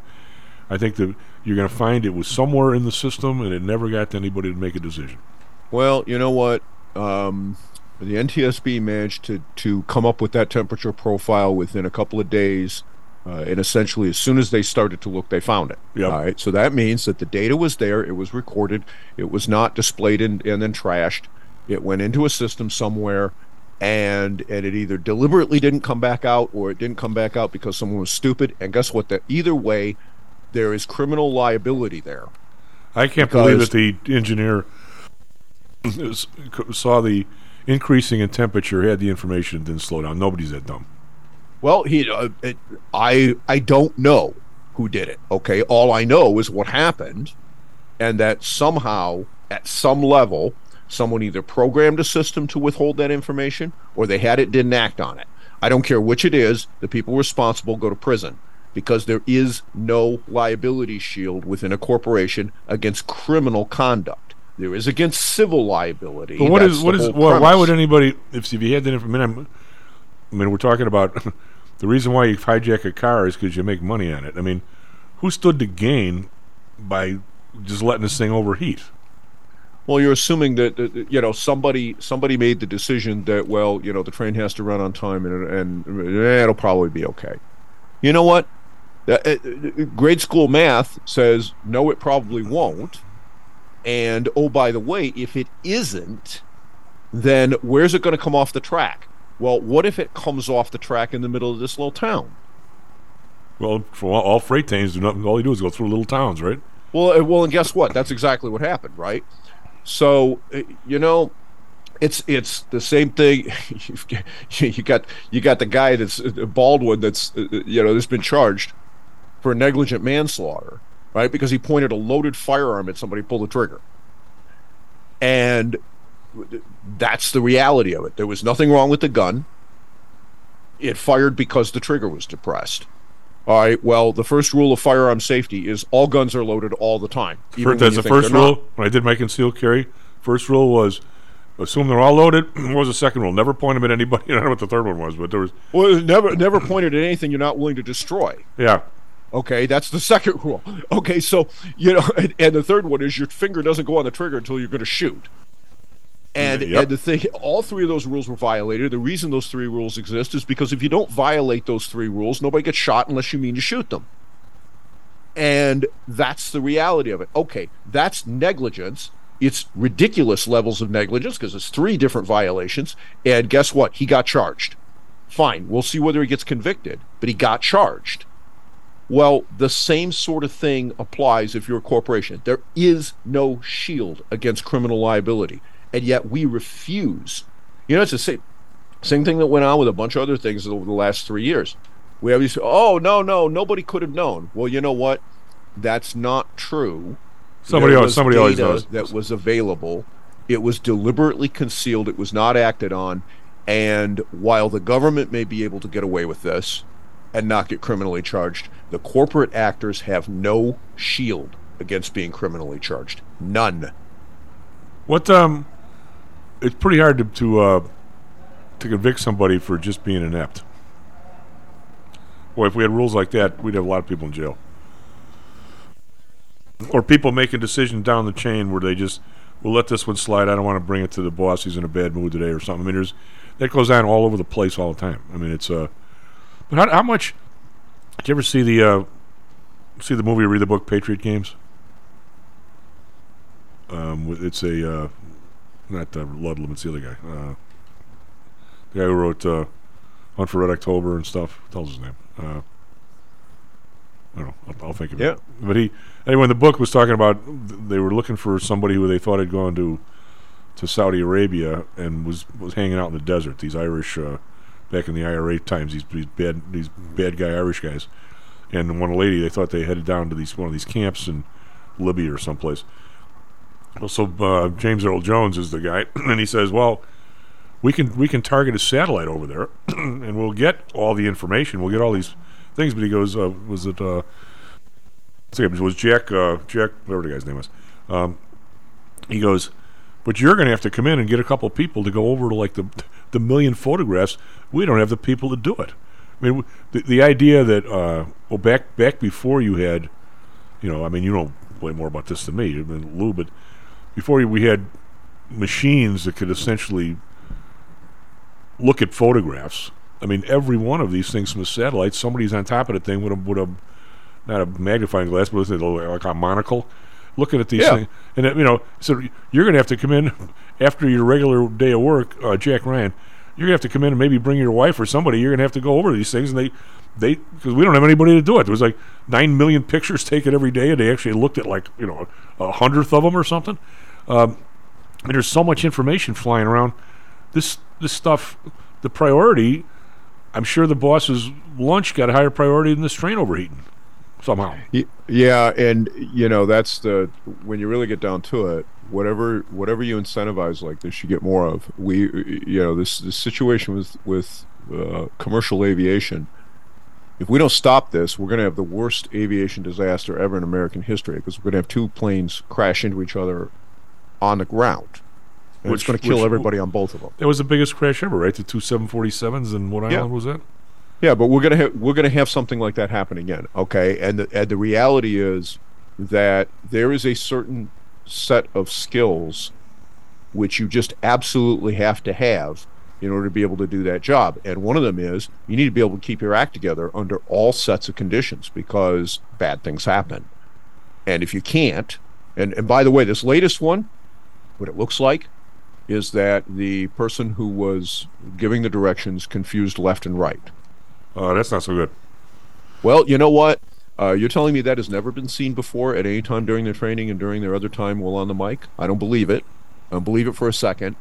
I think that you're going to find it was somewhere in the system and it never got to anybody to make a decision. Well, you know what? Um, the NTSB managed to, to come up with that temperature profile within a couple of days. Uh, and essentially, as soon as they started to look, they found it. Yep. All right. So that means that the data was there, it was recorded, it was not displayed and, and then trashed. It went into a system somewhere, and and it either deliberately didn't come back out or it didn't come back out because someone was stupid. And guess what? That either way, there is criminal liability there. I can't believe that the engineer saw the increasing in temperature, had the information, and didn't slow down. Nobody's that dumb. Well, he, uh, it, I, I don't know who did it. Okay, all I know is what happened, and that somehow, at some level, someone either programmed a system to withhold that information, or they had it, didn't act on it. I don't care which it is. The people responsible go to prison because there is no liability shield within a corporation against criminal conduct. There is against civil liability. But what That's is what is well, why would anybody if if you had that information? I mean, we're talking about the reason why you hijack a car is because you make money on it. I mean, who stood to gain by just letting this thing overheat? Well, you're assuming that, you know somebody somebody made the decision that well, you know, the train has to run on time and and eh, it'll probably be okay. You know what? Uh, uh, grade school math says no, it probably won't. And oh, by the way, if it isn't, then where's it going to come off the track? Well, what if it comes off the track in the middle of this little town? Well, for all, all freight trains do nothing. All you do is go through little towns, right? Well, uh, well, and guess what? That's exactly what happened, right? So, uh, you know, it's it's the same thing. You've got- you got the guy that's uh, Baldwin that's uh, uh, you know that's been charged for negligent manslaughter, right? Because he pointed a loaded firearm at somebody, pulled the trigger, and that's the reality of it. There was nothing wrong with the gun. It fired because the trigger was depressed. All right. Well, the first rule of firearm safety is all guns are loaded all the time. First, that's the first they're not. rule. When I did my concealed carry, first rule was assume they're all loaded. what was the second rule? Never point them at anybody. I don't know what the third one was, but there was Well, never never pointed at anything you're not willing to destroy. yeah. Okay, that's the second rule. Okay, so you know, and, and the third one is your finger doesn't go on the trigger until you're going to shoot. And Yep. and the thing, all three of those rules were violated. The reason those three rules exist is because if you don't violate those three rules, nobody gets shot unless you mean to shoot them. And that's the reality of it. Okay, that's negligence. It's ridiculous levels of negligence because it's three different violations. And guess what? He got charged. Fine, we'll see whether he gets convicted, but he got charged. Well, the same sort of thing applies if you're a corporation. There is no shield against criminal liability, and yet we refuse. You know, it's the same same thing that went on with a bunch of other things over the last three years. We have these. Oh no, no, nobody could have known. Well, you know what? That's not true. Somebody was somebody always knows. that was available. It was deliberately concealed. It was not acted on. And while the government may be able to get away with this and not get criminally charged, the corporate actors have no shield against being criminally charged. None. What um, it's pretty hard to to uh, to convict somebody for just being inept. Boy, if we had rules like that, we'd have a lot of people in jail. Or people making decisions down the chain where they just, we'll let this one slide. I don't want to bring it to the boss. He's in a bad mood today or something. I mean, there's that goes on all over the place all the time. I mean, it's uh, but how, how much? Did you ever see the uh, see the movie or read the book Patriot Games? Um, it's a uh, not uh, Ludlum. It's the other guy. Uh, the guy who wrote uh, Hunt for Red October and stuff. Tells his name. Uh, I don't know. I'll, I'll think of Yeah. it. But he anyway. The book was talking about th- they were looking for somebody who they thought had gone to to Saudi Arabia and was was hanging out in the desert. These Irish uh, back in the IRA times. These these bad these bad guy Irish guys. And one lady, they thought they headed down to these one of these camps in Libya or someplace. Well, so uh, James Earl Jones is the guy, and he says, "Well, we can we can target a satellite over there, and we'll get all the information. We'll get all these things." But he goes, uh, "Was it? Uh, was Jack? Uh, Jack, whatever the guy's name was." Um, he goes, "But you're going to have to come in and get a couple people to go over to like the the million photographs. We don't have the people to do it. I mean, the the idea that uh, well, back back before you had, you know, I mean, you don't way more about this than me, Lou, but before we had machines that could essentially look at photographs. I mean, every one of these things from a satellite, somebody's on top of the thing with a with a not a magnifying glass, but like a monocle, looking at these Yeah. things. And you know, so you're going to have to come in after your regular day of work, uh, Jack Ryan. You're going to have to come in and maybe bring your wife or somebody. You're going to have to go over these things, and they they because we don't have anybody to do it. There was like nine million pictures taken every day, and they actually looked at like you know a hundredth of them or something. Um, there's so much information flying around. This this stuff, the priority. I'm sure the boss's lunch got a higher priority than this train overheating somehow. Yeah, and you know that's the when you really get down to it. Whatever whatever you incentivize like this, you get more of. We you know this this situation with with uh, commercial aviation. If we don't stop this, we're going to have the worst aviation disaster ever in American history because we're going to have two planes crash into each other on the ground, and Which- it's going to kill which- everybody on both of them. That was the biggest crash ever, right? The two 747s and what Yeah. island was that? Yeah, but we're gonna have we're gonna have something like that happen again, okay? And the, and the reality is that there is a certain set of skills which you just absolutely have to have in order to be able to do that job. And one of them is you need to be able to keep your act together under all sets of conditions because bad things happen. And if you can't, and, and by the way, this latest one, what it looks like is that the person who was giving the directions confused left and right. Uh, that's not so good. Well, you know what? Uh, you're telling me that has never been seen before at any time during their training and during their other time while on the mic? I don't believe it. I don't believe it for a second.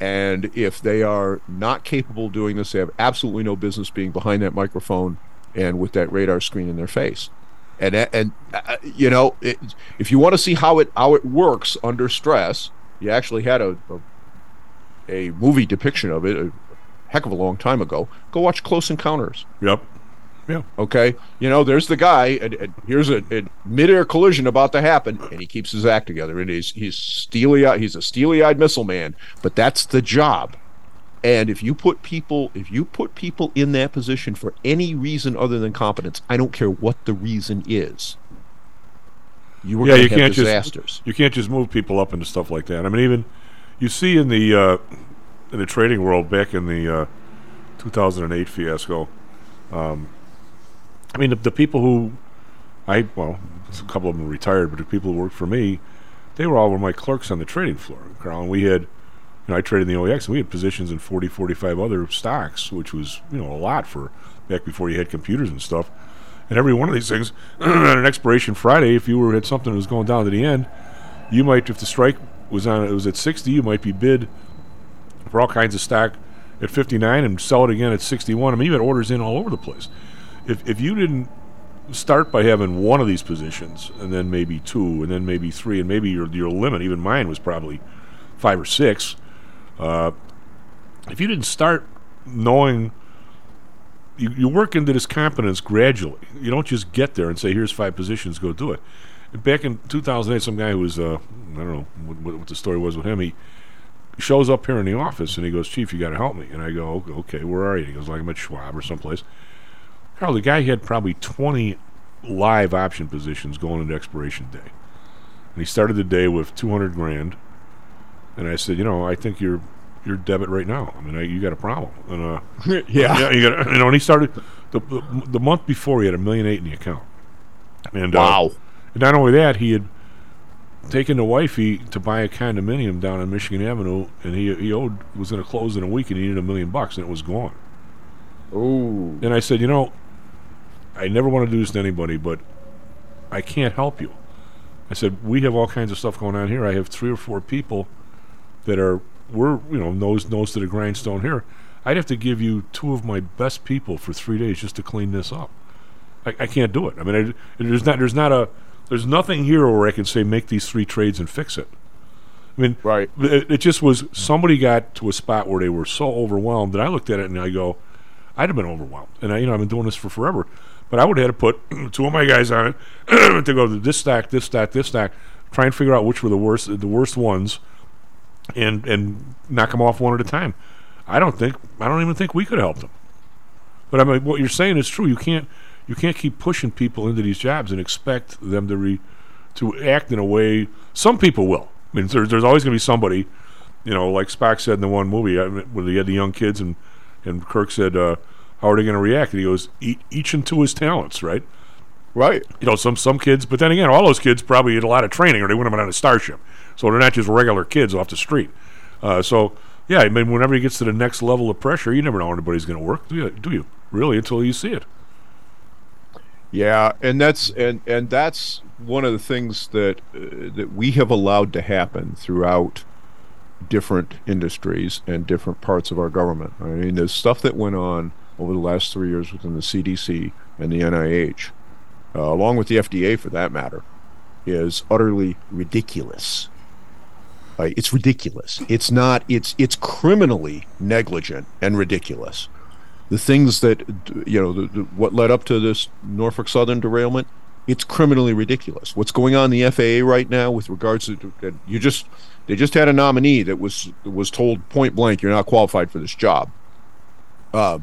And if they are not capable of doing this, they have absolutely no business being behind that microphone and with that radar screen in their face. And and uh, you know, it, if you want to see how it how it works under stress, you actually had a, a a movie depiction of it a heck of a long time ago. Go watch Close Encounters. Yep. Yeah. Okay. You know, there's the guy, and, and here's a, a midair collision about to happen, and he keeps his act together, and he's he's steely eyed. He's a steely eyed missile man, but that's the job. And if you put people, if you put people in that position for any reason other than competence, I don't care what the reason is. You were yeah, you can't disasters. just you can't just move people up into stuff like that. I mean, even you see in the uh, in the trading world back in the uh, 2008 fiasco. Um, I mean, the, the people who I well, a couple of them retired, but the people who worked for me, they were all were my clerks on the trading floor. Karl, and we had, you know, I traded in the OEX, and we had positions in 40, 45 other stocks, which was you know a lot for back before you had computers and stuff. And every one of these things, on an expiration Friday, if you were at something that was going down to the end, you might, if the strike was on, it was at 60, you might be bid for all kinds of stock at 59 and sell it again at 61. I mean, you had orders in all over the place. If if you didn't start by having one of these positions, and then maybe two, and then maybe three, and maybe your your limit, even mine was probably five or six. Uh, if you didn't start knowing you, you work into this competence gradually. You don't just get there and say, "Here's five positions, go do it." And back in 2008, some guy who was uh, I don't know what, what the story was with him. He shows up here in the office and he goes, "Chief, you got to help me." And I go, "Okay, where are you?" He goes, "Like I'm at Schwab or someplace." Karl, the guy had probably 20 live option positions going into expiration day, and he started the day with 200 grand. And I said, "You know, I think you're." Your debit right now. I mean, I, you got a problem. And uh, Yeah. you got. You know, and he started the, the the month before. He had a million eight in the account. And Wow. Uh, and not only that, he had taken the wifey to buy a condominium down on Michigan Avenue, and he he owed was going to close in a week, and he needed a million bucks, and it was gone. Oh. And I said, you know, I never want to do this to anybody, but I can't help you. I said, we have all kinds of stuff going on here. I have three or four people that are we're you know nose nose to the grindstone here. I'd have to give you two of my best people for three days just to clean this up. I, I can't do it. I mean, I, there's not there's not a there's nothing here where I can say make these three trades and fix it. I mean, right. It, it just was somebody got to a spot where they were so overwhelmed that I looked at it and I go, I'd have been overwhelmed. And I, you know, I've been doing this for forever, but I would have had to put two of my guys on it to go to this stack, this stack, this stack, try and figure out which were the worst, the worst ones, and and knock them off one at a time. I don't think, I don't even think we could help them. But I mean, what you're saying is true. You can't, you can't keep pushing people into these jobs and expect them to re, to act in a way. Some people will. I mean, there's, there's always going to be somebody, you know, like Spock said in the one movie I mean, when he had the young kids and and Kirk said, uh, "How are they going to react?" And he goes, e- "Each into his talents, right?" Right. You know, some some kids, but then again, all those kids probably had a lot of training, or they wouldn't have been on a starship. So they're not just regular kids off the street. Uh, so yeah, I mean, whenever he gets to the next level of pressure, you never know anybody's going to work, do you? Do you really until you see it? Yeah, and that's and and that's one of the things that uh, that we have allowed to happen throughout different industries and different parts of our government. I mean, the stuff that went on over the last three years within the CDC and the NIH, uh, along with the FDA for that matter, is utterly ridiculous. Uh, it's ridiculous. It's not. It's it's criminally negligent and ridiculous. The things that you know, the, the, what led up to this Norfolk Southern derailment, it's criminally ridiculous. What's going on in the FAA right now with regards to to- you just they just had a nominee that was was told point blank you're not qualified for this job. Uh,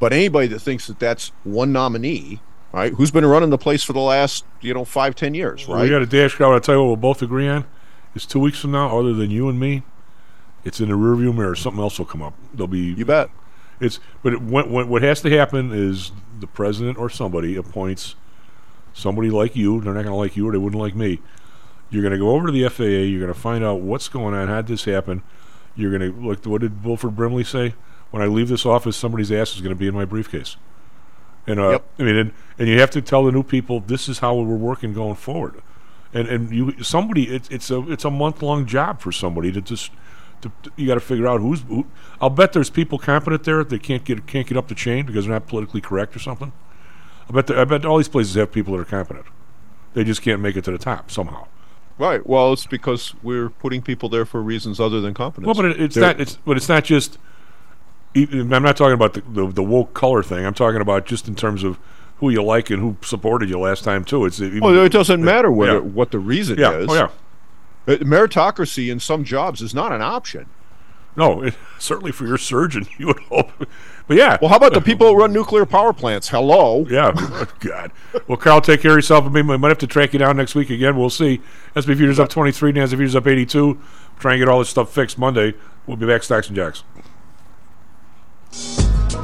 but anybody that thinks that that's one nominee, right, who's been running the place for the last you know five ten years, right? We got a dash crowd. I'll tell you what we'll both agree on. Is two weeks from now, other than you and me, it's in the rearview mirror. Something else will come up. There'll be you bet. It's but it, what, what what has to happen is the president or somebody appoints somebody like you. They're not going to like you, or they wouldn't like me. You're going to go over to the FAA. You're going to find out what's going on. How did this happen? You're going to look. What did Wilford Brimley say? When I leave this office, somebody's ass is going to be in my briefcase. And uh, I mean, and, and you have to tell the new people this is how we're working going forward. And and you somebody it's it's a it's a month long job for somebody to just to, to- you got to figure out who's who. I'll bet there's people competent there that can't get can't get up the chain because they're not politically correct or something. I bet the, I bet all these places have people that are competent. They just can't make it to the top somehow. Right. Well, it's because we're putting people there for reasons other than competence. Well, but it, it's They're- not. It's but it's not just. I'm not talking about the, the the woke color thing. I'm talking about just in terms of who you like and who supported you last time too. It's even- Well, it doesn't matter whether Yeah. what the reason Yeah. is. Oh, yeah. Uh, Meritocracy in some jobs is not an option. No, it, certainly for your surgeon, you would hope. But yeah. Well, how about the people who run nuclear power plants? Hello. Yeah. Oh, God. Well, Karl, take care of yourself. I mean, we might have to track you down next week again. We'll see. S&P Futures up 23, NASDAQ Futures up 82. Try and get all this stuff fixed Monday. We'll be back, Stocks and Jocks.